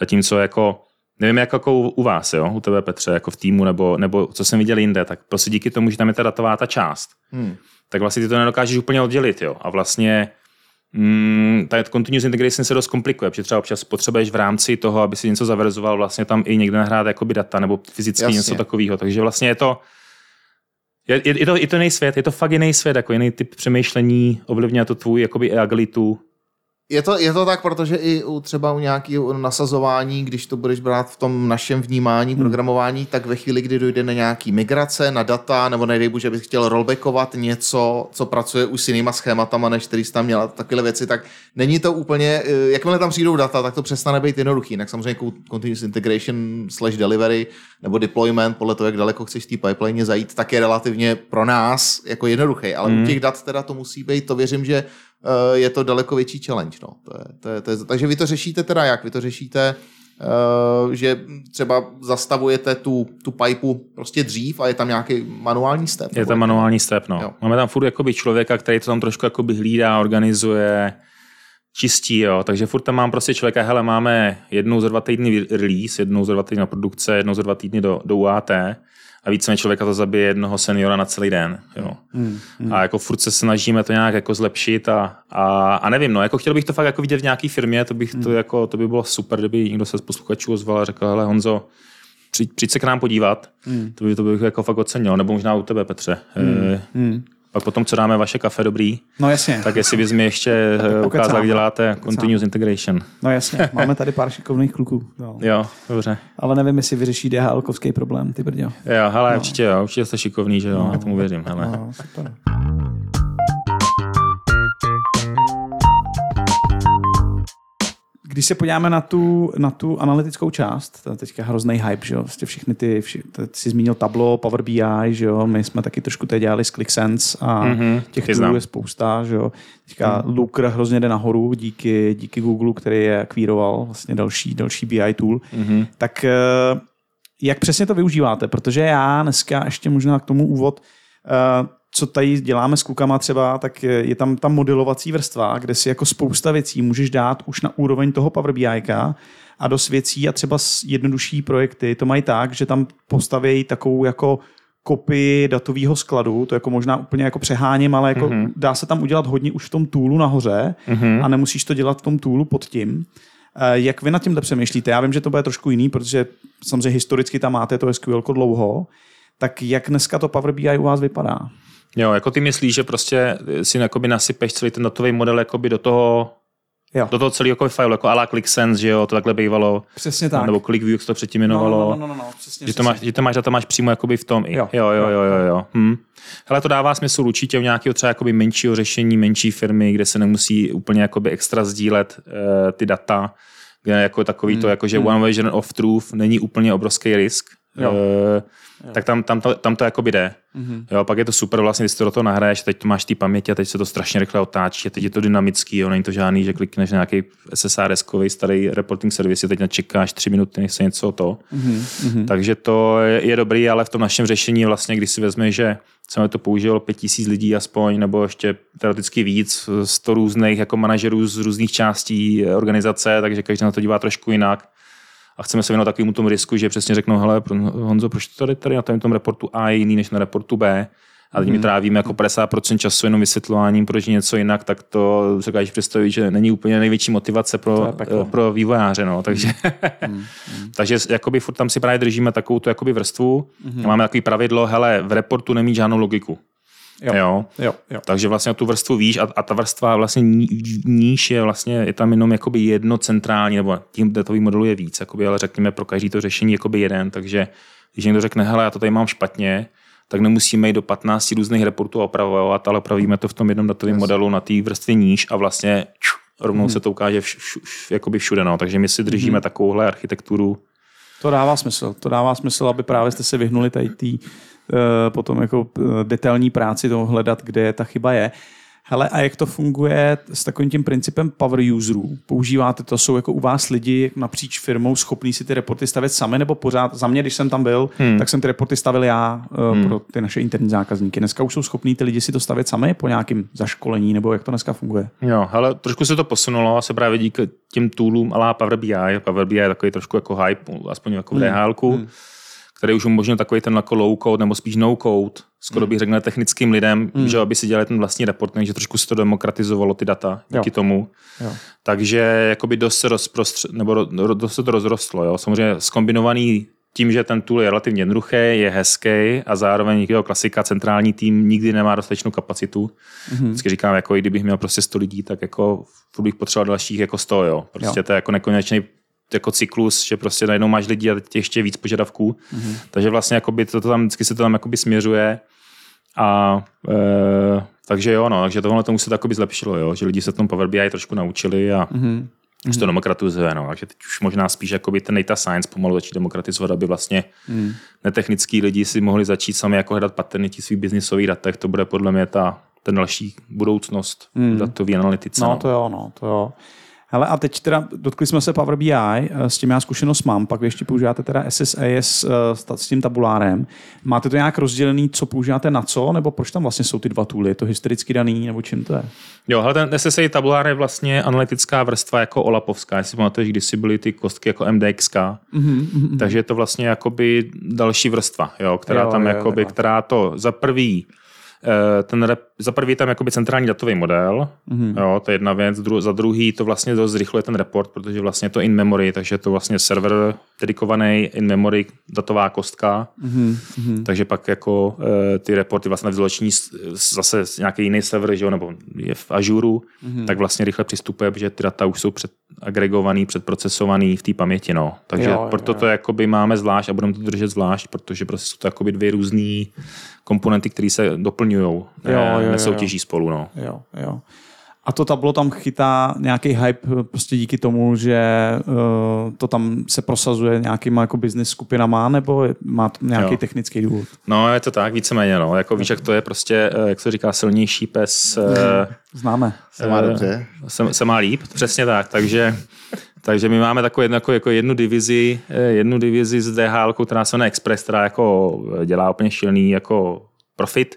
Zatímco jako Nevím, jak jako u vás, jo, u tebe Petře, jako v týmu, nebo, nebo co jsem viděl jinde, tak prostě díky tomu, že tam je ta datová ta část, hmm. tak vlastně ty to nedokážeš úplně oddělit, jo. A vlastně mm, ta continuous integration se dost komplikuje, protože třeba občas potřebuješ v rámci toho, aby si něco zaverzoval, vlastně tam i někde nahrát jakoby data nebo fyzicky Jasně. něco takového. Takže vlastně je to, je, je, je, to, je to jiný svět, je to fakt jiný svět, jako jiný typ přemýšlení, ovlivňuje to tvůj jakoby agilitu, je to, je to tak, protože i u třeba u nějakého nasazování, když to budeš brát v tom našem vnímání, hmm. programování, tak ve chvíli, kdy dojde na nějaký migrace, na data, nebo nejdej že bys chtěl rollbackovat něco, co pracuje už s jinýma schématama, než který jsi tam měla, takové věci, tak není to úplně, eh, jakmile tam přijdou data, tak to přestane být jednoduchý. Tak samozřejmě continuous integration slash delivery nebo deployment, podle toho, jak daleko chceš té pipeline zajít, tak je relativně pro nás jako jednoduchý. Ale hmm. u těch dat teda to musí být, to věřím, že je to daleko větší challenge. No. To je, to je, to je, takže vy to řešíte teda jak? Vy to řešíte, uh, že třeba zastavujete tu, tu pipu prostě dřív a je tam nějaký manuální step? Je tam manuální step, no. Jo. Máme tam furt jakoby člověka, který to tam trošku jakoby hlídá, organizuje, čistí, jo. Takže furt tam mám prostě člověka, hele, máme jednou za dva týdny release, jednou za dva týdny na produkce, jednou za dva týdny do, do UAT a více člověka to zabije jednoho seniora na celý den. Jo. Mm, mm. A jako furt se snažíme to nějak jako zlepšit a, a, a nevím, no, jako chtěl bych to fakt jako vidět v nějaké firmě, to, bych mm. to, jako, to by bylo super, kdyby někdo se z posluchačů ozval a řekl, hele Honzo, přijď, přijď se k nám podívat, mm. to, by, to bych jako fakt ocenil, nebo možná u tebe Petře. Mm. E, mm. Pak potom, co dáme vaše kafe dobrý, no jasně. tak jestli bys mi ještě eh, ukázal, jak děláte continuous integration. No jasně, máme tady pár šikovných kluků. No. Jo, dobře. Ale nevím, jestli vyřeší DHL-kovský problém, ty brďo. Jo, hele, no. určitě jo, určitě jste šikovný, že jo, no. já tomu věřím, hele. No, super. Když se podíváme na tu, na tu analytickou část, to je teďka hrozný hype, že jo, vlastně všechny ty, vši, jsi zmínil Tableau, Power BI, že jo, my jsme taky trošku teď dělali s ClickSense a mm-hmm, těch toolů je spousta, že jo. Teďka mm. Looker hrozně jde nahoru díky, díky Google, který je akvíroval vlastně další, další BI tool. Mm-hmm. Tak eh, jak přesně to využíváte? Protože já dneska ještě možná k tomu úvod, uh, co tady děláme s klukama třeba, tak je tam ta modelovací vrstva, kde si jako spousta věcí můžeš dát už na úroveň toho Power BI a dost věcí a třeba jednodušší projekty to mají tak, že tam postavějí takovou jako kopii datového skladu, to jako možná úplně jako přeháním, ale jako mm-hmm. dá se tam udělat hodně už v tom toolu nahoře mm-hmm. a nemusíš to dělat v tom toolu pod tím. Eh, jak vy nad tímhle přemýšlíte? Já vím, že to bude trošku jiný, protože samozřejmě historicky tam máte to SQL dlouho, tak jak dneska to Power BI u vás vypadá? Jo, jako ty myslíš, že prostě si jakoby nasypeš celý ten datový model jakoby do toho Jo. Do toho celého jako file, jako ala ClickSense, že jo, to takhle bývalo. Přesně tak. Nebo ClickView, jak se to předtím jmenovalo. No, no, no, no, no přesně, že, to máš, že to máš data máš přímo jakoby v tom. Jo, jo, jo, jo, jo. jo. Hm. Hele, to dává smysl určitě u nějakého třeba jakoby menšího řešení, menší firmy, kde se nemusí úplně jakoby extra sdílet uh, ty data, kde jako takový hmm. to, jako že hmm. one version of truth není úplně obrovský risk, Jo. jo. tak tam, tam, to, tam to jakoby jde. Mm-hmm. Jo, pak je to super, vlastně, když si to do toho nahraješ, teď to máš ty paměti a teď se to strašně rychle otáčí a teď je to dynamický, jo, není to žádný, že klikneš na nějaký SSRS-kový starý reporting service, teď čekáš tři minuty, než se něco to. Mm-hmm. Takže to je, je, dobrý, ale v tom našem řešení vlastně, když si vezme, že jsme to použilo pět tisíc lidí aspoň, nebo ještě teoreticky víc, sto různých jako manažerů z různých částí organizace, takže každý na to dívá trošku jinak a chceme se věnovat takovému tomu risku, že přesně řeknou, hele, Honzo, proč to tady, tady na tom reportu A je jiný než na reportu B? A teď my mhm. trávíme jako 50% času jenom vysvětlováním, proč je něco jinak, tak to se dokážeš představit, že není úplně největší motivace pro, pro vývojáře. No. Takže, mm. *laughs* takže jakoby furt tam si právě držíme takovou tu jakoby vrstvu. Mm. Máme takový pravidlo, hele, v reportu nemí žádnou logiku. Jo. Jo. Jo, jo. Takže vlastně tu vrstvu víš a, a ta vrstva vlastně ní, níž je vlastně, je tam jenom jakoby jedno centrální, nebo tím datový modelu je víc, jakoby, ale řekněme pro každý to řešení jakoby jeden, takže když někdo řekne, hele, já to tady mám špatně, tak nemusíme jít do 15 různých reportů a opravovat, ale opravíme to v tom jednom datovém yes. modelu na té vrstvě níž a vlastně ču, rovnou hmm. se to ukáže vš, vš, vš, jakoby všude. No. Takže my si držíme hmm. takovouhle architekturu. To dává smysl. To dává smysl, aby právě jste se vyhnuli tady té Eh, potom jako eh, detailní práci toho hledat, kde ta chyba je. Hele, a jak to funguje s takovým tím principem power userů? Používáte to, jsou jako u vás lidi napříč firmou schopní si ty reporty stavět sami, nebo pořád, za mě, když jsem tam byl, hmm. tak jsem ty reporty stavil já uh, hmm. pro ty naše interní zákazníky. Dneska už jsou schopní ty lidi si to stavět sami po nějakém zaškolení, nebo jak to dneska funguje? Jo, ale trošku se to posunulo, se právě díky těm toolům, ale Power BI. Power BI je takový trošku jako hype, aspoň jako v DHL. Hmm. Hmm který už umožnil takový ten jako low code nebo spíš no code, skoro bych řekl technickým lidem, mm. že aby si dělali ten vlastní report, takže trošku se to demokratizovalo ty data díky jo. tomu. Jo. Takže jakoby dost se, rozprostř... nebo dost se to rozrostlo. Jo. Samozřejmě skombinovaný tím, že ten tool je relativně jednoduchý, je hezký a zároveň jeho klasika, centrální tým nikdy nemá dostatečnou kapacitu. Mm-hmm. Vždycky říkám, jako i kdybych měl prostě 100 lidí, tak jako bych potřeboval dalších jako 100, jo. Prostě jo. to je jako nekonečný jako cyklus, že prostě najednou máš lidi a teď ještě víc požadavků. Mm-hmm. Takže vlastně jakoby to, to tam, vždycky se to tam jakoby směřuje. A e, takže jo, no, takže tohle tomu se to jakoby zlepšilo, jo, že lidi se tom Power BI trošku naučili a mm-hmm. už to demokratizuje, no, takže teď už možná spíš jakoby ten data science pomalu začít demokratizovat, aby vlastně mm. netechnický lidi si mohli začít sami jako hledat paterny těch svých biznisových datech, to bude podle mě ta, ten další budoucnost mm. datový analytice. No, no, to jo, no, to jo. Hele, a teď teda dotkli jsme se Power BI, eh, s tím já zkušenost mám, pak vy ještě používáte teda SSAS eh, s tím tabulárem. Máte to nějak rozdělený, co používáte na co, nebo proč tam vlastně jsou ty dva tooly? Je to historicky daný, nebo čím to je? Jo, hele, ten SSA tabulár je vlastně analytická vrstva jako Olapovská. Jestli pamatuješ, když si byly ty kostky jako MDX, mm-hmm, mm-hmm. takže je to vlastně jakoby další vrstva, jo, která jo, tam jo, jakoby, která to za prvý ten rep, za prvý tam jakoby centrální datový model, mm-hmm. jo, to je jedna věc, dru, za druhý to vlastně dost zrychluje ten report, protože vlastně je to in memory, takže je to vlastně server dedikovaný in memory datová kostka, mm-hmm. takže pak jako e, ty reporty vlastně vyzloční zase nějaký jiný server, že jo, nebo je v Azure, mm-hmm. tak vlastně rychle přistupuje, protože ty data už jsou před agregovaný, předprocesovaný v té paměti, no. Takže jo, proto jo. to jakoby máme zvlášť a budeme to držet zvlášť, protože prostě jsou to jakoby dvě různé komponenty, které se doplňují, nesoutěží spolu. No. Jo, jo. A to tablo tam chytá nějaký hype prostě díky tomu, že uh, to tam se prosazuje nějakýma jako business skupinama, nebo má to nějaký jo. technický důvod? No, je to tak, víceméně. No. Jako víš, jak to je prostě, eh, jak se říká, silnější pes. Známe. Se má dobře. Se, se má líp, přesně tak. Takže takže my máme takovou jednu, jako, jako jednu divizi, jednu divizi z DHL, která se jmenuje Express, která jako dělá úplně šilný jako profit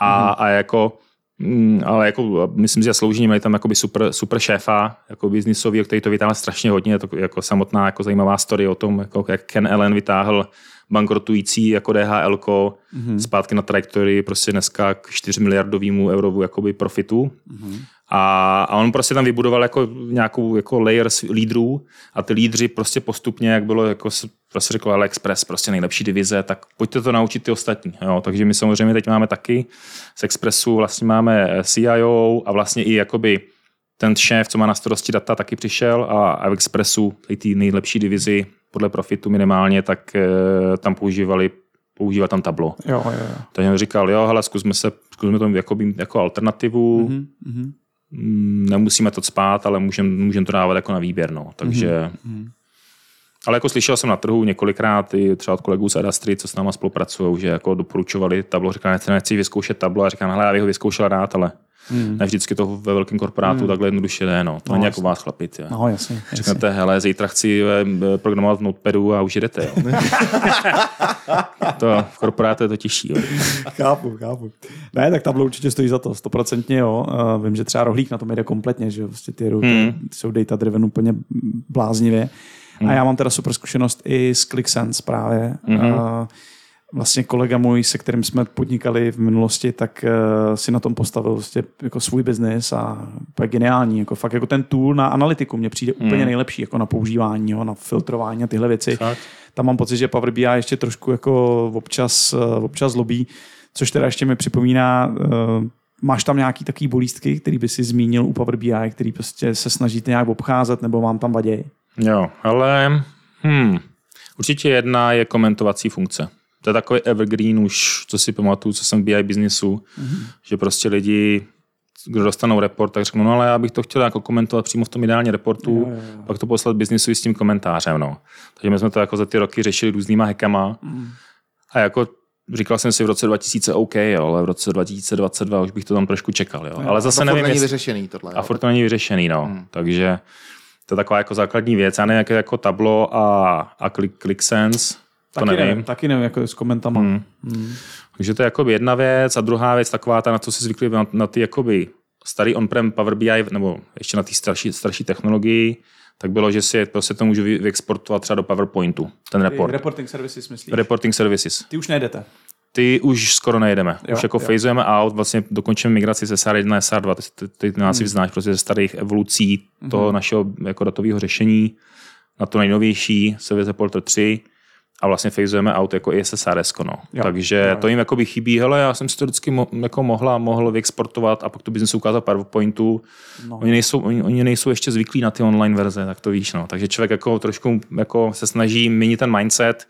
a, mm. a jako Mm, ale jako, myslím, že slouží, mají tam jakoby super, super šéfa, jako biznisový, který to vytáhl strašně hodně, to jako samotná jako zajímavá story o tom, jako, jak Ken Allen vytáhl bankrotující jako DHL mm-hmm. zpátky na trajektorii prostě dneska k 4 miliardovému eurovu jakoby profitu. Mm-hmm. A, a on prostě tam vybudoval jako nějakou jako layer lídrů a ty lídři prostě postupně, jak bylo, jako prostě řekl AliExpress, prostě nejlepší divize, tak pojďte to naučit ty ostatní. Jo. Takže my samozřejmě teď máme taky z Expressu vlastně máme CIO a vlastně i jakoby ten šéf, co má na starosti data, taky přišel a, a v Expressu, ty nejlepší divizi podle profitu minimálně, tak e, tam používali používat tam tablo. Jo, jo, jo. Takže říkal, jo, hele, zkusme, se, zkusme to jako, jako alternativu, mm-hmm. Nemusíme to spát, ale můžeme můžem to dávat jako na výběr, no. takže... Mm-hmm. Ale jako slyšel jsem na trhu několikrát i třeba od kolegů z Adastry, co s náma spolupracují, že jako doporučovali tablo, říkám, nechci, nechci vyzkoušet tablo a říkám, hele, já bych ho vyzkoušel rád, ale Hmm. Ne vždycky to ve velkém korporátu hmm. takhle jednoduše jde, no. To no, není jako vás chlapit. Jo. No, jasně, Řeknete, hele, zítra chci eh, programovat v Notepadu a už jdete, jo. *laughs* to v korporátu je to těžší, jo. chápu, chápu. Ne, tak tablo určitě stojí za to, stoprocentně, jo. Uh, vím, že třeba rohlík na tom jde kompletně, že vlastně ty, hmm. jsou data driven úplně bláznivě. Hmm. A já mám teda super zkušenost i s ClickSense právě. Hmm. Uh, vlastně kolega můj, se kterým jsme podnikali v minulosti, tak uh, si na tom postavil vlastně jako svůj biznis a je geniální. Jako fakt jako ten tool na analytiku mě přijde hmm. úplně nejlepší, jako na používání, jo, na filtrování a tyhle věci. Fakt. Tam mám pocit, že Power BI ještě trošku jako občas, uh, občas lobí, což teda ještě mi připomíná, uh, máš tam nějaký takový bolístky, který by si zmínil u Power BI, který prostě se snažíte nějak obcházet nebo vám tam vadějí? Jo, ale hmm, určitě jedna je komentovací funkce to je takový evergreen už, co si pamatuju, co jsem v BI biznisu, mm-hmm. že prostě lidi, kdo dostanou report, tak řeknou, no ale já bych to chtěl jako komentovat přímo v tom ideálně reportu, jo, jo, jo. pak to poslat biznisu s tím komentářem. No. Takže my jsme to jako za ty roky řešili různýma hekama mm. a jako říkal jsem si v roce 2000 OK, jo, ale v roce 2022 už bych to tam trošku čekal. Jo. jo ale zase nevím, není vyřešený tohle. A furt to není vyřešený, no. Hmm. Takže to je taková jako základní věc. Já nevím, jak je jako tablo a, a click, ClickSense, to taky nevím. nevím. Taky nevím, jako s komentama. Hmm. Hmm. Takže to je jako jedna věc a druhá věc taková ta, na co si zvykli na, na ty jakoby starý on-prem Power BI, nebo ještě na ty starší, starší technologii, tak bylo, že si prostě to můžu vyexportovat třeba do PowerPointu, ten report. Reporting services myslíš? Reporting services. Ty už nejdete. Ty už skoro nejdeme. Jo, už jako jo. phasujeme out, vlastně dokončíme migraci ze SR1 na SR2. Ty, ty, ty nás hmm. vznáš prostě ze starých evolucí toho hmm. našeho jako datového řešení na to nejnovější, Service Reporter 3 a vlastně fazujeme out jako i SSRS. No. Jo, Takže jo. to jim jako by chybí, hele, já jsem si to vždycky mo- jako mohla, mohl vyexportovat a pak to business ukázat PowerPointu. No. Oni, nejsou, oni, oni, nejsou ještě zvyklí na ty online verze, tak to víš. No. Takže člověk jako trošku jako se snaží měnit ten mindset,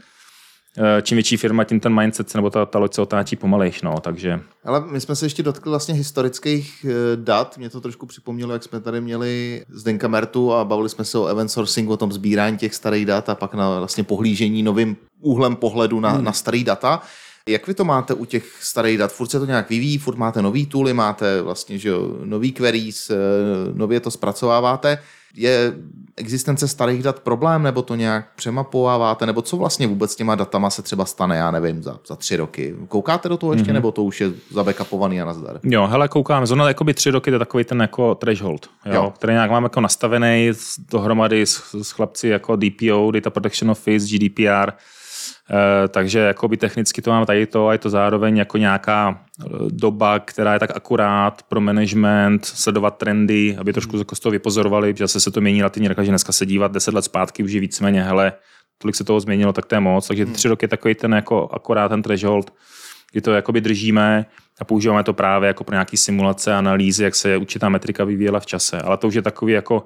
čím větší firma, tím ten mindset nebo ta, ta loď se otáčí pomalejš, no, takže... Ale my jsme se ještě dotkli vlastně historických eh, dat, mě to trošku připomnělo, jak jsme tady měli Zdenka Mertu a bavili jsme se o event sourcingu, o tom sbírání těch starých dat a pak na vlastně pohlížení novým úhlem pohledu na, hmm. na starý data. Jak vy to máte u těch starých dat? Furt se to nějak vyvíjí, furt máte nový tooly, máte vlastně že nový queries, eh, nově to zpracováváte. Je existence starých dat problém, nebo to nějak přemapováváte, nebo co vlastně vůbec s těma datama se třeba stane, já nevím, za, za tři roky. Koukáte do toho ještě, mm-hmm. nebo to už je zabekapovaný a nazdar? Jo, hele, koukám. Zrovna jakoby tři roky to je takový ten jako threshold, jo, jo. který nějak mám jako nastavený dohromady s, s chlapci jako DPO, Data Protection Office, GDPR, takže jakoby technicky to mám tady to a je to zároveň jako nějaká eh, doba, která je tak akurát pro management, sledovat trendy, aby trošku jako z toho vypozorovali, že zase se to mění relativně že dneska se dívat deset let zpátky už je víceméně, hele, tolik se toho změnilo, tak to je moc. Takže hmm. tři roky je takový ten jako akorát ten threshold, kdy to jakoby držíme a používáme to právě jako pro nějaký simulace, analýzy, jak se určitá metrika vyvíjela v čase. Ale to už je takový jako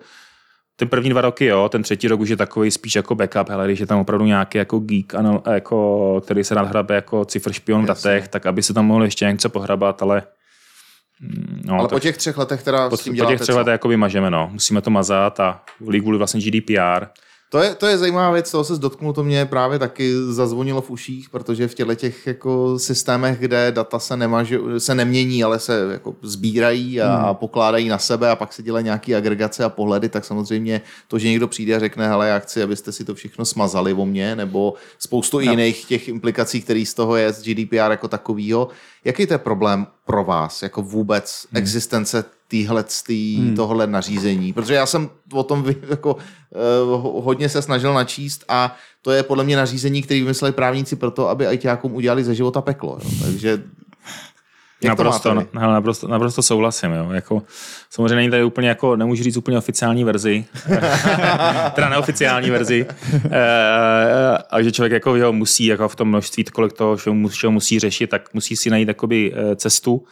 ten první dva roky, jo, ten třetí rok už je takový spíš jako backup, hele, když je tam opravdu nějaký jako geek, anal, jako, který se rád hrabe jako cifr špion v datech, tak aby se tam mohl ještě něco pohrabat, ale mm, No, ale po těch třech letech teda po, s tím po těch třech letech jako mažeme, no. Musíme to mazat a kvůli vlastně GDPR to je, to je zajímavá věc, toho se dotknu, to mě právě taky zazvonilo v uších, protože v těchto těch jako systémech, kde data se, nemaže, se nemění, ale se jako sbírají a, hmm. pokládají na sebe a pak se dělají nějaké agregace a pohledy, tak samozřejmě to, že někdo přijde a řekne, hele, já chci, abyste si to všechno smazali o mě, nebo spoustu no. jiných těch implikací, které z toho je z GDPR jako takovýho. Jaký to je problém pro vás, jako vůbec hmm. existence týhle, tý, hmm. tohle nařízení, protože já jsem o tom *laughs* jako, uh, hodně se snažil načíst a to je podle mě nařízení, který vymysleli právníci proto, aby ITákům udělali ze života peklo. Jo. Takže jak naprosto, to hele, naprosto, naprosto souhlasím. Jo. Jako, samozřejmě není tady úplně, jako, nemůžu říct úplně oficiální verzi, *laughs* teda neoficiální verzi, e, a že člověk jako, jo, musí jako v tom množství, kolik toho všeho musí řešit, tak musí si najít jakoby, cestu,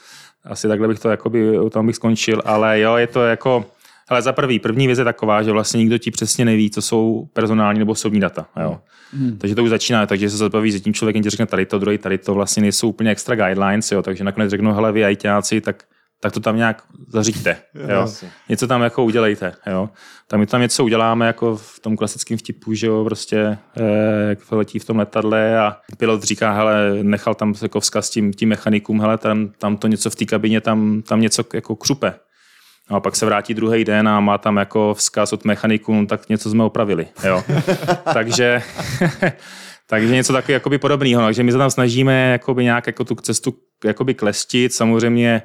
asi takhle bych to jakoby, tam bych skončil, ale jo, je to jako, ale za prvý, první věc je taková, že vlastně nikdo ti přesně neví, co jsou personální nebo osobní data. Jo. Hmm. Takže to už začíná, takže se zabaví s tím člověkem, ti řekne tady to, druhý tady to, vlastně nejsou úplně extra guidelines, jo, takže nakonec řeknu, hele, vy ITáci, tak tak to tam nějak zaříďte. *laughs* Jo. Něco tam jako udělejte. Jo. Tam my tam něco uděláme jako v tom klasickém vtipu, že jo, prostě eh, jak letí v tom letadle a pilot říká, hele, nechal tam jako vzkaz tím, tím mechanikům, hele, tam, tam to něco v té kabině, tam, tam něco jako křupe. No a pak se vrátí druhý den a má tam jako vzkaz od mechaniků, no, tak něco jsme opravili. Jo. *laughs* takže, *laughs* takže něco takového jakoby podobného. Takže my se tam snažíme jakoby nějak jako tu cestu jakoby klestit. Samozřejmě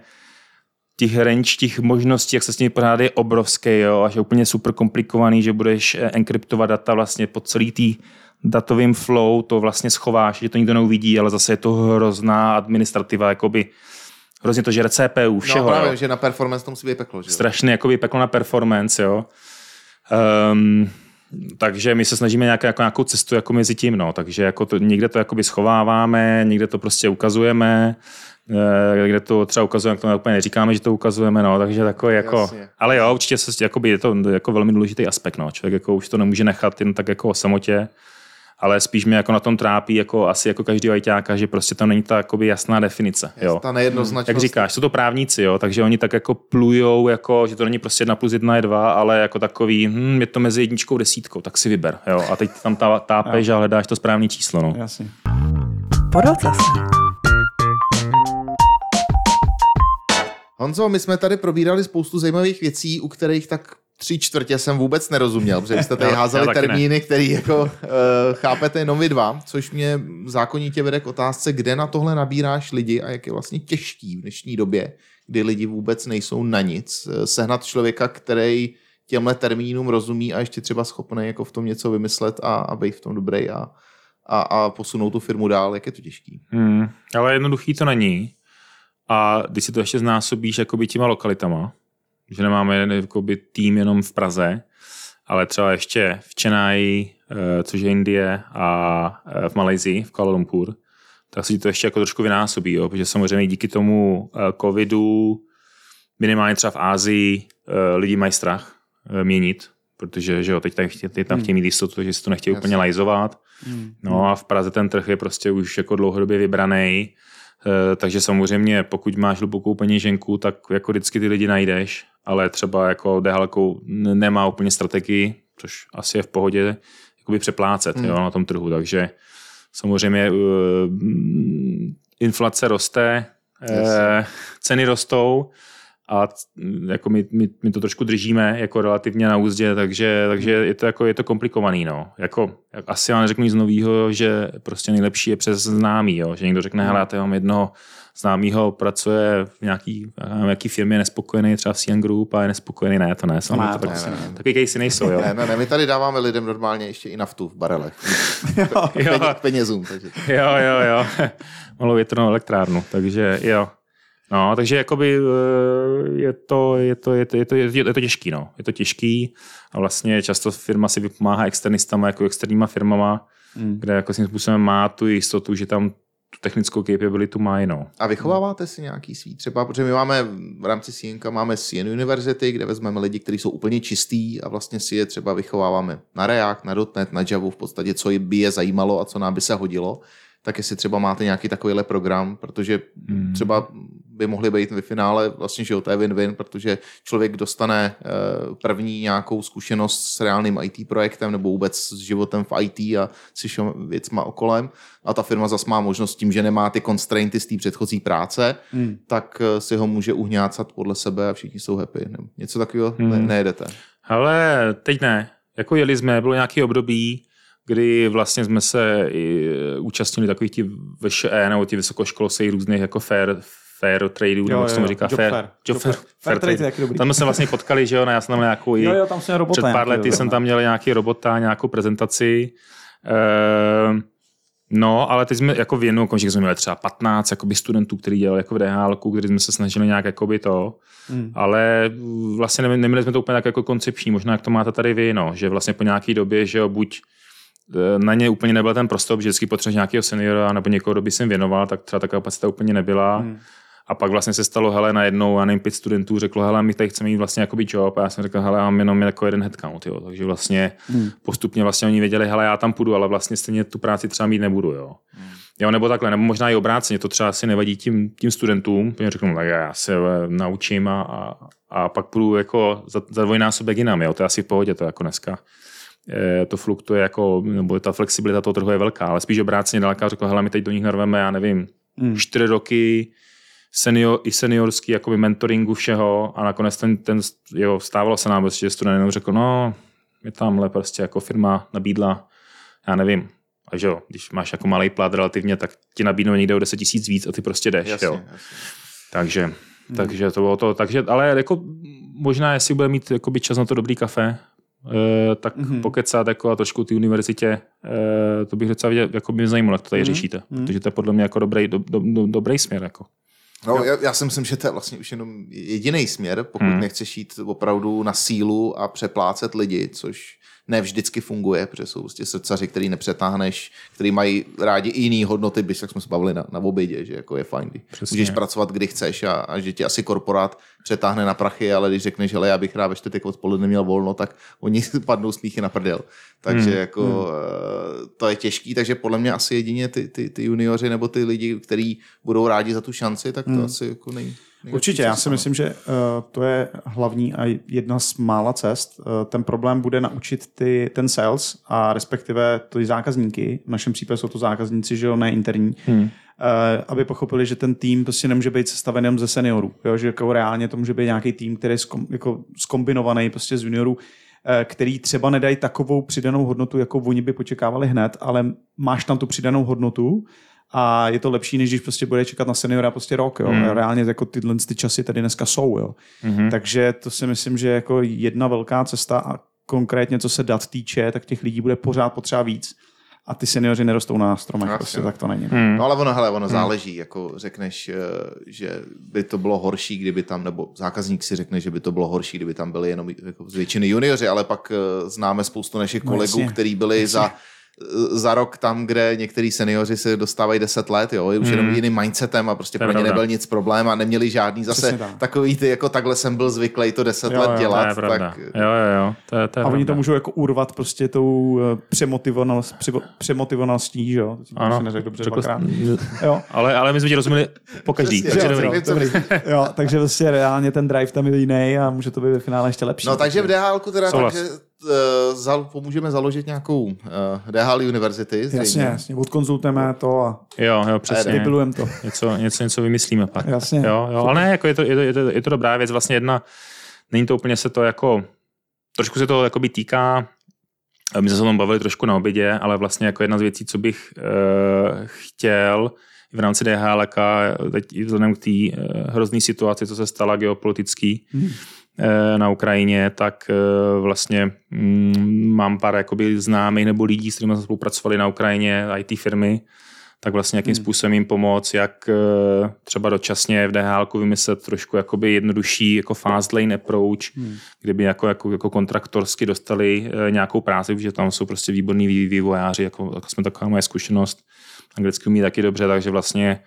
těch range, těch možností, jak se s nimi pořád je obrovský, jo, až je úplně super komplikovaný, že budeš eh, enkryptovat data vlastně po celý tý datovým flow, to vlastně schováš, že to nikdo neuvidí, ale zase je to hrozná administrativa, jakoby hrozně to žere CPU, všeho. No právě, jo. že na performance to musí být peklo, že jo? Strašně jakoby peklo na performance, jo. Um, takže my se snažíme nějak, jako nějakou cestu jako mezi tím, no. Takže jako to, někde to jakoby schováváme, někde to prostě ukazujeme, eh, kde to třeba ukazujeme, to úplně neříkáme, že to ukazujeme, no, takže takový jako, Jasně. ale jo, určitě se, jakoby, je to jako velmi důležitý aspekt, no, člověk jako už to nemůže nechat jen tak jako o samotě, ale spíš mě jako na tom trápí, jako asi jako každý ajťáka, že prostě tam není ta jakoby jasná definice, jo. Ta nejednoznačnost. Jak říkáš, jsou to právníci, jo, takže oni tak jako plujou, jako, že to není prostě jedna plus jedna je dva, ale jako takový, hm, je to mezi jedničkou a desítkou, tak si vyber, jo. A teď tam tá, tápeš a hledáš to správné číslo, no. Jasně. Honzo, my jsme tady probírali spoustu zajímavých věcí, u kterých tak tři čtvrtě jsem vůbec nerozuměl, protože jste tady házeli termíny, které jako uh, chápete jenom vy dva, což mě zákonitě vede k otázce, kde na tohle nabíráš lidi a jak je vlastně těžký v dnešní době, kdy lidi vůbec nejsou na nic. eh, Sehnat člověka, který těmhle termínům rozumí a ještě třeba schopný jako v tom něco vymyslet a, a být v tom dobrý a, a, a posunout tu firmu dál, jak je to těžký. Hmm, ale jednoduchý to není. A když si to ještě znásobíš jakoby těma lokalitama, že nemáme jakoby tým jenom v Praze, ale třeba ještě v Chennai, eh, což je Indie, a eh, v Malajzii, v Kuala Lumpur, tak si to ještě jako trošku vynásobí, jo? protože samozřejmě díky tomu eh, covidu minimálně třeba v Ázii lidi mají strach měnit, protože že jo, teď, tam chtějí, teď tam chtějí mít jistotu, že si to nechtějí úplně lajzovat. No a v Praze ten trh je prostě už jako dlouhodobě vybraný, takže samozřejmě pokud máš hlubokou peněženku, tak jako vždycky ty lidi najdeš, ale třeba jako dehalkou n- nemá úplně strategii, což asi je v pohodě, jakoby přeplácet Hmm. jo, na tom trhu, takže samozřejmě eh, mm, inflace roste, eh, ceny rostou a c- jako my, my, my, to trošku držíme jako relativně na úzdě, takže, takže je to jako je to komplikovaný. No. Jako, asi já neřeknu nic nového, že prostě nejlepší je přes známý, jo. že někdo řekne, hele, já mám jednoho známýho, pracuje v nějaký, já nevím, jaký firmě, je nespokojený, třeba v CN Group a je nespokojený, ne, to ne, to, ne, to, tak, asi ne. takový casey nejsou, jo. *laughs* Ne, ne, ne, my tady dáváme lidem normálně ještě i naftu v barelech. *laughs* jo. Peně, penězům. Takže. jo, jo, jo. *laughs* Malou větrnou elektrárnu, takže jo. No, takže jakoby eh, je to, je to, je to, je to, je to, těžký, no. Je to těžký a vlastně často firma si vypomáhá externistama, jako externíma firmama, Hmm. kde jako svým způsobem má tu jistotu, že tam tu technickou capability má, no. A vychováváte si nějaký svý třeba, protože my máme v rámci CNK máme CN University, kde vezmeme lidi, kteří jsou úplně čistý a vlastně si je třeba vychováváme na React, na .NET, na Java, v podstatě, co by je zajímalo a co nám by se hodilo. Tak jestli třeba máte nějaký takovýhle program, protože Hmm. třeba by mohly být ve finále vlastně, že jo, to je win-win, protože člověk dostane eh, první nějakou zkušenost s reálným IT projektem nebo vůbec s životem v IT a s všem věcma okolem a ta firma zas má možnost tím, že nemá ty constrainty z té předchozí práce, Hmm. tak eh, si ho může uhňácat podle sebe a všichni jsou happy. Nebo Něco takového ne, Hmm. nejedete. Ale teď ne. Jako jeli jsme, bylo nějaký období, kdy vlastně jsme se i účastnili takových těch VŠE nebo těch vysokoškolských různých jako fair, fair tradeů, nebo jak se tomu říká, Job fair, fair. job fair, fair. Fair trade taky dobrý. Tam jsme se vlastně potkali, že jo, no, já jsem tam měl nějakou i, Jo, jo, tam jsem robota. před pár lety jsem no. tam měl nějaký robota, nějakou prezentaci. Ehm, No, ale teď jsme jako v jednou okamžiku jsme měli třeba 15 jakoby studentů, kteří dělali jako v DHL, kdy jsme se snažili nějak jakoby to, Hmm. ale vlastně neměli, jsme to úplně tak jako koncepční, možná jak to máte tady vy, no, že vlastně po nějaký době, že jo, buď na ně úplně nebyl ten prostor, že vždycky potřebuješ nějakého seniora nebo někoho, kdo by jsem věnoval, tak třeba ta kapacita úplně nebyla. Hmm. A pak vlastně se stalo, hele, najednou, já nevím, pět studentů řeklo, hele, my tady chceme mít vlastně jakoby job. A já jsem řekl, hele, já mám jenom jako jeden headcount, jo. Takže vlastně Hmm. postupně vlastně oni věděli, hele, já tam půjdu, ale vlastně stejně tu práci třeba mít nebudu, jo. Jo, nebo takhle, nebo možná i obráceně, to třeba asi nevadí tím, tím studentům, protože řeknu, tak já se eh, naučím a, a, a pak půjdu jako za, za dvojnásobek jinam, jo, to je asi v pohodě, to jako dneska e, to fluktuje jako, nebo ta flexibilita toho trhu je velká, ale spíš obráceně daleka řekl, hele, my teď do nich narveme, já nevím, hmm. čtyři roky, senior, i seniorský jakoby mentoringu všeho a nakonec ten, ten jo, stávalo se nám, prostě, že student jenom řekl, no, je tamhle prostě jako firma nabídla, já nevím, a že jo, když máš jako malý plat relativně, tak ti nabídnou někde o 10 tisíc víc a ty prostě jdeš, jasně, jo. Jasně. Takže, hmm. takže to bylo to, takže, ale jako možná, jestli bude mít jakoby čas na to dobrý kafe, eh, tak mm-hmm. pokecat jako a trošku ty univerzitě, eh, to bych docela viděl, jako by mě zajímalo, jak to tady mm-hmm. řešíte, mm-hmm. protože to je podle mě jako dobrý, do, do, do, dobrý směr. Jako. No, já, já si myslím, že to je vlastně už jenom jediný směr, pokud hmm. nechceš jít opravdu na sílu a přeplácet lidi, což ne vždycky funguje, protože jsou prostě srdcaři, který nepřetáhneš, který mají rádi i jiný hodnoty, bys, jak jsme se bavili na, na obědě, že jako je fajn, Přesně. můžeš pracovat, kdy chceš a, a, že ti asi korporát přetáhne na prachy, ale když řekneš, že já bych rád ve čtvrtek odpoledne měl volno, tak oni *laughs* padnou smíchy na prdel. Takže hmm. jako hmm. to je těžký, takže podle mě asi jedině ty, ty, ty junioři nebo ty lidi, kteří budou rádi za tu šanci, tak to hmm. asi jako nej, Určitě, já si myslím, že uh, to je hlavní a jedna z mála cest. Uh, ten problém bude naučit ty, ten sales a respektive ty zákazníky, v našem případě jsou to zákazníci, že jo, ne interní, hmm. uh, aby pochopili, že ten tým prostě nemůže být sestaven jenom ze seniorů, jo, že jako reálně to může být nějaký tým, který je skom, jako skombinovaný prostě z juniorů, který třeba nedají takovou přidanou hodnotu, jako oni by počekávali hned, ale máš tam tu přidanou hodnotu a je to lepší, než když prostě bude čekat na seniora prostě rok. Jo. Mm. Reálně jako tyhle ty časy tady dneska jsou. Jo. Mm. Takže to si myslím, že je jako jedna velká cesta a konkrétně co se dat týče, tak těch lidí bude pořád potřeba víc a ty seniori nerostou na stromech, Asi, prostě, tak to není. Hmm. No ale ono, hele, ono hmm. záleží, jako řekneš, eh, že by to bylo horší, kdyby tam, nebo zákazník si řekne, že by to bylo horší, kdyby tam byli jenom jako z většiny junioři, ale pak eh, známe spoustu našich no, kolegů, no, kteří byli jasně. za za rok tam, kde některý seniori se dostávají 10 let, jo, už hmm. jenom jiným mindsetem a prostě pro ně nebyl nic problém a neměli žádný zase takový ty, jako takhle jsem byl zvyklý to 10 jo, let jo, dělat. To je tak... Jo, jo, jo. To je, to je a oni to můžou jako urvat prostě tou eh, přemotivovanost, přemotivovaností, že jo? To ano. neřekl dobře Řekl jo. Ale, ale my jsme ti rozuměli po každý. takže jo, dobrý. dobrý. jo, takže vlastně reálně ten drive tam je jiný a může to být ve finále ještě lepší. No takže v DHL teda, takže uh, pomůžeme založit nějakou uh, eh, DHL University. Zřejmě. Jasně, jasně, odkonzultujeme to a jo, jo, přesně. to. Něco, něco, něco vymyslíme pak. Jasně. Jo, jo, ale ne, jako je, to, je, to, je, to, je to dobrá věc, vlastně jedna, není to úplně se to jako, trošku se to jakoby týká, my jsme se o tom bavili trošku na obědě, ale vlastně jako jedna z věcí, co bych uh, chtěl v rámci DHL, teď vzhledem k té uh, hrozné situaci, co se stala geopolitický, hmm Eh, na Ukrajině, tak eh, vlastně mm, mám pár jakoby známých nebo lidí, s kterými jsme spolupracovali na Ukrajině, IT firmy, tak vlastně jakým hmm. způsobem jim pomoct, jak eh, třeba dočasně v DHL vymyslet trošku jakoby jednodušší jako fast lane approach, hmm. kdyby jako, jako, jako kontraktorsky dostali nějakou práci, protože tam jsou prostě výborní vývojáři, jako, jako jsme taková moje zkušenost, anglicky umí taky dobře, takže vlastně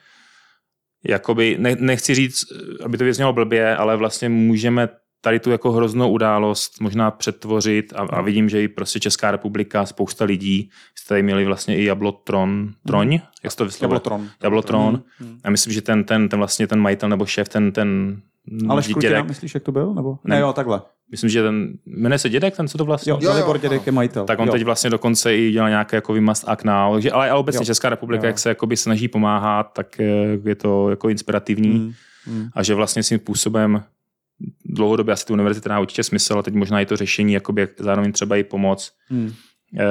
jakoby, ne, nechci říct, aby to věznělo blbě, ale vlastně můžeme tady tu jako hroznou událost možná přetvořit a, a vidím, že i prostě Česká republika, spousta lidí, jste tady měli vlastně i Jablotron, Troň, hmm. jak to vyslovuje? Jablotron. Jablotron. Hmm. A myslím, že ten, ten, ten vlastně ten majitel nebo šéf, ten, ten ale dědek. myslíš, jak to byl? Nebo? Ne, ne jo, takhle. Myslím, že ten, jmenuje se dědek, ten co to vlastně? Jo, jo, jo, dědek je majitel. Tak on jo. teď vlastně dokonce i dělá nějaké jako must act now, takže, ale, ale obecně jo. Česká republika, jo. jak se jakoby snaží pomáhat, tak je to jako inspirativní. Hmm. Hmm. A že vlastně svým způsobem dlouhodobě asi ty univerzity dá určitě smysl, a teď možná i to řešení, jakoby zároveň třeba i pomoc. Hmm. E,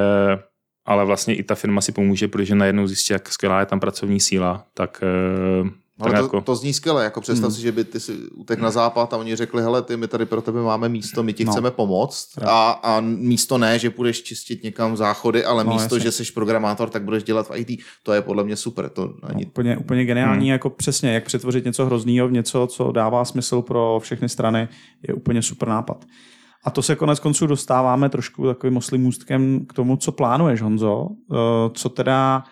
ale vlastně i ta firma si pomůže, protože najednou zjistí, jak skvělá je tam pracovní síla, tak e, ale to, jako... to zní skvěle, jako představ hmm. si, že by ty si utek na západ a oni řekli, hele, ty, my tady pro tebe máme místo, my ti no. chceme pomoct a, a místo ne, že půjdeš čistit někam záchody, ale no, místo, jasně. že jsi programátor, tak budeš dělat v IT, to je podle mě super. To ani... no, úplně, úplně geniální, hmm. jako přesně, jak přetvořit něco hroznýho v něco, co dává smysl pro všechny strany, je úplně super nápad. A to se konec konců dostáváme trošku takovým oslým můstkem k tomu, co plánuješ, Honzo. Eh, co teda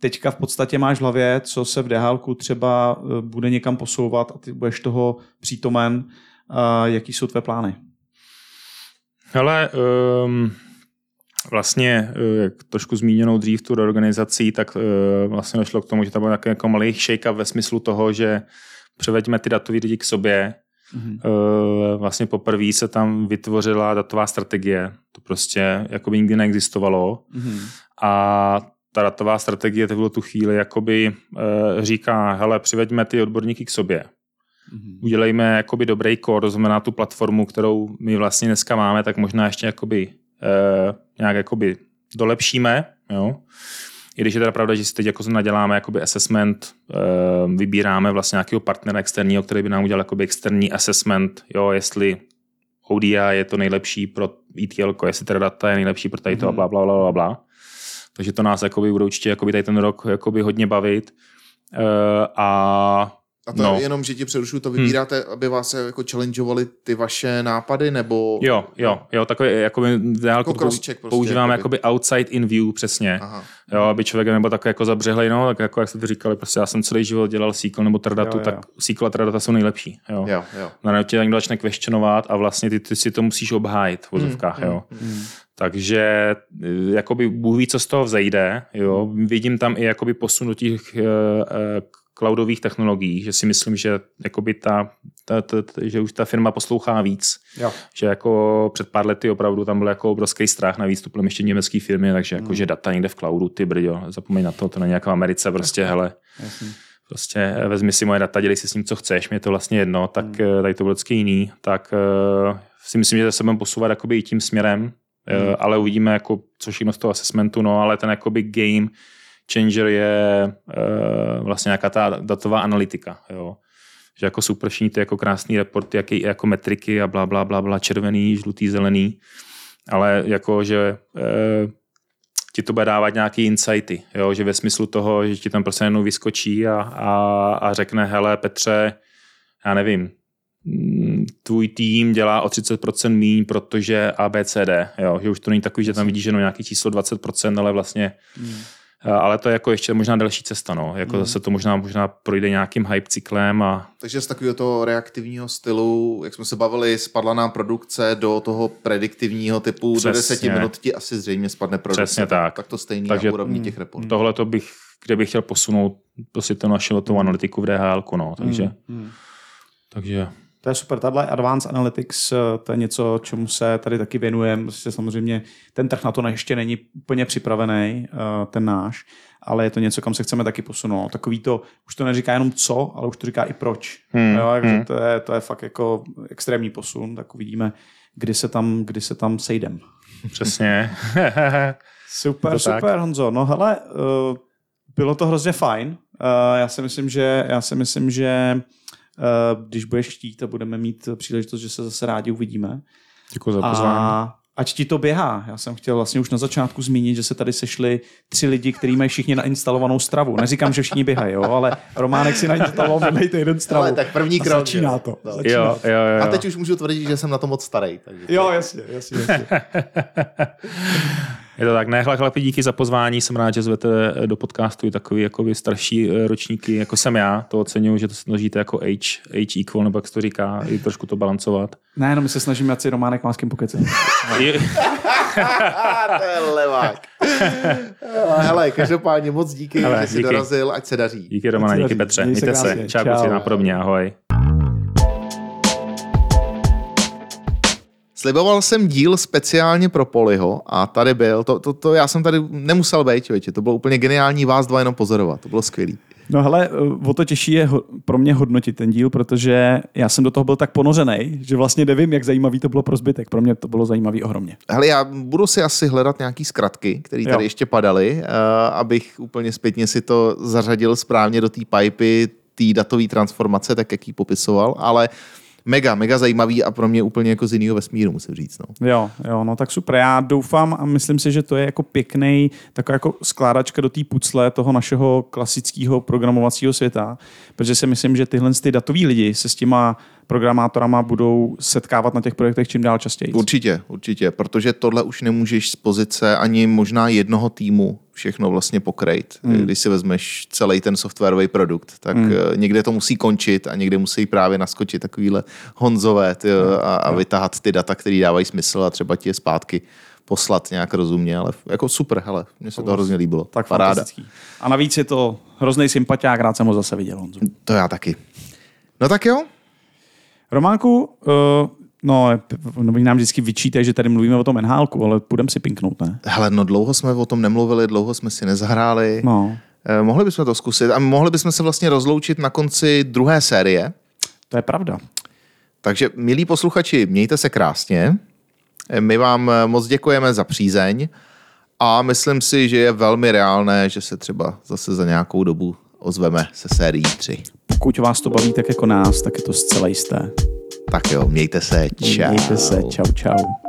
teďka v podstatě máš v hlavě, co se v DHL třeba eh, bude někam posouvat a ty budeš toho přítomen. Jaký jsou tvé plány? Hele, um, vlastně, eh, jak trošku zmíněnou dřív tu reorganizací, tak eh, vlastně došlo k tomu, že tam byl takový jako malý shake ve smyslu toho, že převeďme ty datové lidi k sobě. Mm-hmm. Vlastně poprvé se tam vytvořila datová strategie. To prostě jako by nikdy neexistovalo. Mm-hmm. A ta datová strategie v tu chvíli jakoby říká, hele, přiveďme ty odborníky k sobě. Mm-hmm. Udělejme jakoby dobrý core, to znamená tu platformu, kterou my vlastně dneska máme, tak možná ještě jakoby eh, nějak jakoby dolepšíme, jo. I když je teda pravda, že si teď jako naděláme jakoby assessment, eh, vybíráme vlastně nějakého partnera externího, který by nám udělal jakoby externí assessment, jo, jestli ODI je to nejlepší pro ETL, jestli teda data je nejlepší pro tady to a bla, bla, bla, bla, bla. Takže to nás jakoby bude určitě jakoby tady ten rok jakoby hodně bavit. Eh, a a to no. je jenom, že ti přerušu, to vybíráte, hmm. aby vás jako challengeovali ty vaše nápady, nebo... Jo, jo, jo, takové jako jako prostě, používáme jakoby. jakoby outside in view, přesně. Aha. Jo, aby člověk nebo tak jako zabřehlej, no, tak jako jak jste to říkali, prostě já jsem celý život dělal SQL nebo Tradatu, jo, jo. tak SQL a Tradata jsou nejlepší, jo. jo, jo. Na tě někdo začne questionovat a vlastně ty, ty si to musíš obhájit v vozovkách, hmm, jo. Hmm, hmm. Takže eh, jakoby Bůh ví, co z toho vzejde. Jo. Vidím tam i jakoby posunutí uh, cloudových technologií, že si myslím, že jakoby ta, ta, ta, ta, že už ta firma poslouchá víc. Jo. Že jako před pár lety opravdu tam byl jako obrovský strach na výstup ještě německé firmy, takže jako, hmm. že data někde v cloudu, ty brďo, zapomeň na to, to není jako v Americe, prostě, Jasně. hele, Jasně. prostě eh, vezmi si moje data, dělej si s ním, co chceš, mě je to vlastně jedno, tak hmm. Eh, tady to bylo vždycky jiný, tak si myslím, že se budeme posouvat jakoby i tím směrem, hmm. ale uvidíme, jako, co všechno z toho assessmentu, no, ale ten jakoby game, changer je uh, vlastně nějaká ta datová analytika. Jo. Že jako jsou prší ty jako krásný reporty, jaký, jako metriky a bla, bla, bla, bla, červený, žlutý, zelený, ale jako, že uh, ti to bude dávat nějaký insighty, jo? že ve smyslu toho, že ti tam prostě jenom vyskočí a, a, a řekne, hele Petře, já nevím, tvůj tým dělá o 30% míň, protože ABCD, jo? že už to není takový, že tam vidíš jenom nějaký číslo 20%, ale vlastně hmm Eh, ale to je jako ještě možná další cesta, no. Jako mm. zase to možná, možná projde nějakým hype cyklem a... Takže z takového toho reaktivního stylu, jak jsme se bavili, spadla nám produkce do toho prediktivního typu, Přesně. do deseti minut ti asi zřejmě spadne produkce. Přesně tak. Tak to stejný Takže, na úrovni těch reportů. Tohle to bych, kde bych chtěl posunout prostě to naši letovou mm. analytiku v DHL, no. Takže, mm. takže to je super. Tahle Advanced Analytics, eh, to je něco, čemu se tady taky věnujeme. Prostě samozřejmě ten trh na to ještě není úplně připravený, eh, ten náš, ale je to něco, kam se chceme taky posunout. Takový to, už to neříká jenom co, ale už to říká i proč. Hmm. Jo, takže hmm. to, je, to je fakt jako extrémní posun, tak uvidíme, kdy se tam, kdy se tam sejdem. Přesně. *laughs* super, super, tak. Honzo. No hele, uh, bylo to hrozně fajn. Já si myslím, že, já si myslím, že Eh, když budeš chtít a budeme mít příležitost, že se zase rádi uvidíme. Děkuji za pozvání. A ať ti to běhá. Já jsem chtěl vlastně už na začátku zmínit, že se tady sešli tři lidi, kteří mají všichni nainstalovanou stravu. Neříkám, že všichni běhají, jo, ale Románek si nainstaloval minulý jeden stravu. Ale tak první krok. Začíná to. No. Začíná. Jo, jo, jo. A teď už můžu tvrdit, že jsem na to moc starý. Takže jo, jasně, jasně. jasně. *laughs* Je to tak. Ne, chlapi, díky za pozvání. Jsem rád, že zvete do podcastu i takový jako starší eh, ročníky, jako jsem já. To oceňuji, že to snažíte jako age, age equal, nebo jak se to říká, i trošku to balancovat. Ne, no my se snažíme, ať si Románek má s kým pokecet. *laughs* *laughs* to je levák. *laughs* Hele, každopádně moc díky, Hele, že jsi díky. dorazil, ať se daří. Díky Romane, díky Petře. Mějte se. Čau, Čau. kluci, napodobně, ahoj. Sliboval jsem díl speciálně pro Poliho a tady byl. To, to, to já jsem tady nemusel být, člověče. To bylo úplně geniální vás dva jenom pozorovat. To bylo skvělý. No hele, o to těžší je pro mě hodnotit ten díl, protože já jsem do toho byl tak ponořený, že vlastně nevím, jak zajímavý to bylo pro zbytek. Pro mě to bylo zajímavý ohromně. Hele, já budu si asi hledat nějaký zkratky, které tady jo. ještě padaly, uh, abych úplně zpětně si to zařadil správně do té pipy, té datové transformace, tak jak ji popisoval, ale uh, mega, mega zajímavý a pro mě úplně jako z jiného vesmíru, musím říct. No. Jo, jo, no tak super. Já doufám a myslím si, že to je jako pěkný, taková jako skládačka do té pucle toho našeho klasického programovacího světa, protože si myslím, že tyhle ty datoví lidi se s těma programátorama budou setkávat na těch projektech čím dál častěji. Určitě, určitě, protože tohle už nemůžeš z pozice ani možná jednoho týmu všechno vlastně pokrejt. Hmm. Když si vezmeš celý ten softwarový produkt, tak hmm. někde to musí končit a někde musí právě naskočit takovýhle honzové ty, a, a vytahat ty data, které dávají smysl a třeba ti je zpátky poslat nějak rozumně, ale jako super, hele, mně se to hrozně líbilo. Tak Paráda. A navíc je to hrozný sympatiák, rád jsem ho zase viděl. Honzu. To já taky. No tak jo. Románku, uh, no, no nám vždycky vyčítají, že tady mluvíme o tom nhl ale půjdeme si pinknout, ne? Hele, no dlouho jsme o tom nemluvili, dlouho jsme si nezahráli. No. Eh, mohli bychom to zkusit a mohli bychom se vlastně rozloučit na konci druhé série. To je pravda. Takže, milí posluchači, mějte se krásně. My vám eh, moc děkujeme za přízeň a myslím si, že je velmi reálné, že se třeba zase za nějakou dobu ozveme se sérií 3. Pokud vás to baví tak jako nás, tak je to zcela jisté. Tak jo, mějte se, čau. Mějte se, čau, čau.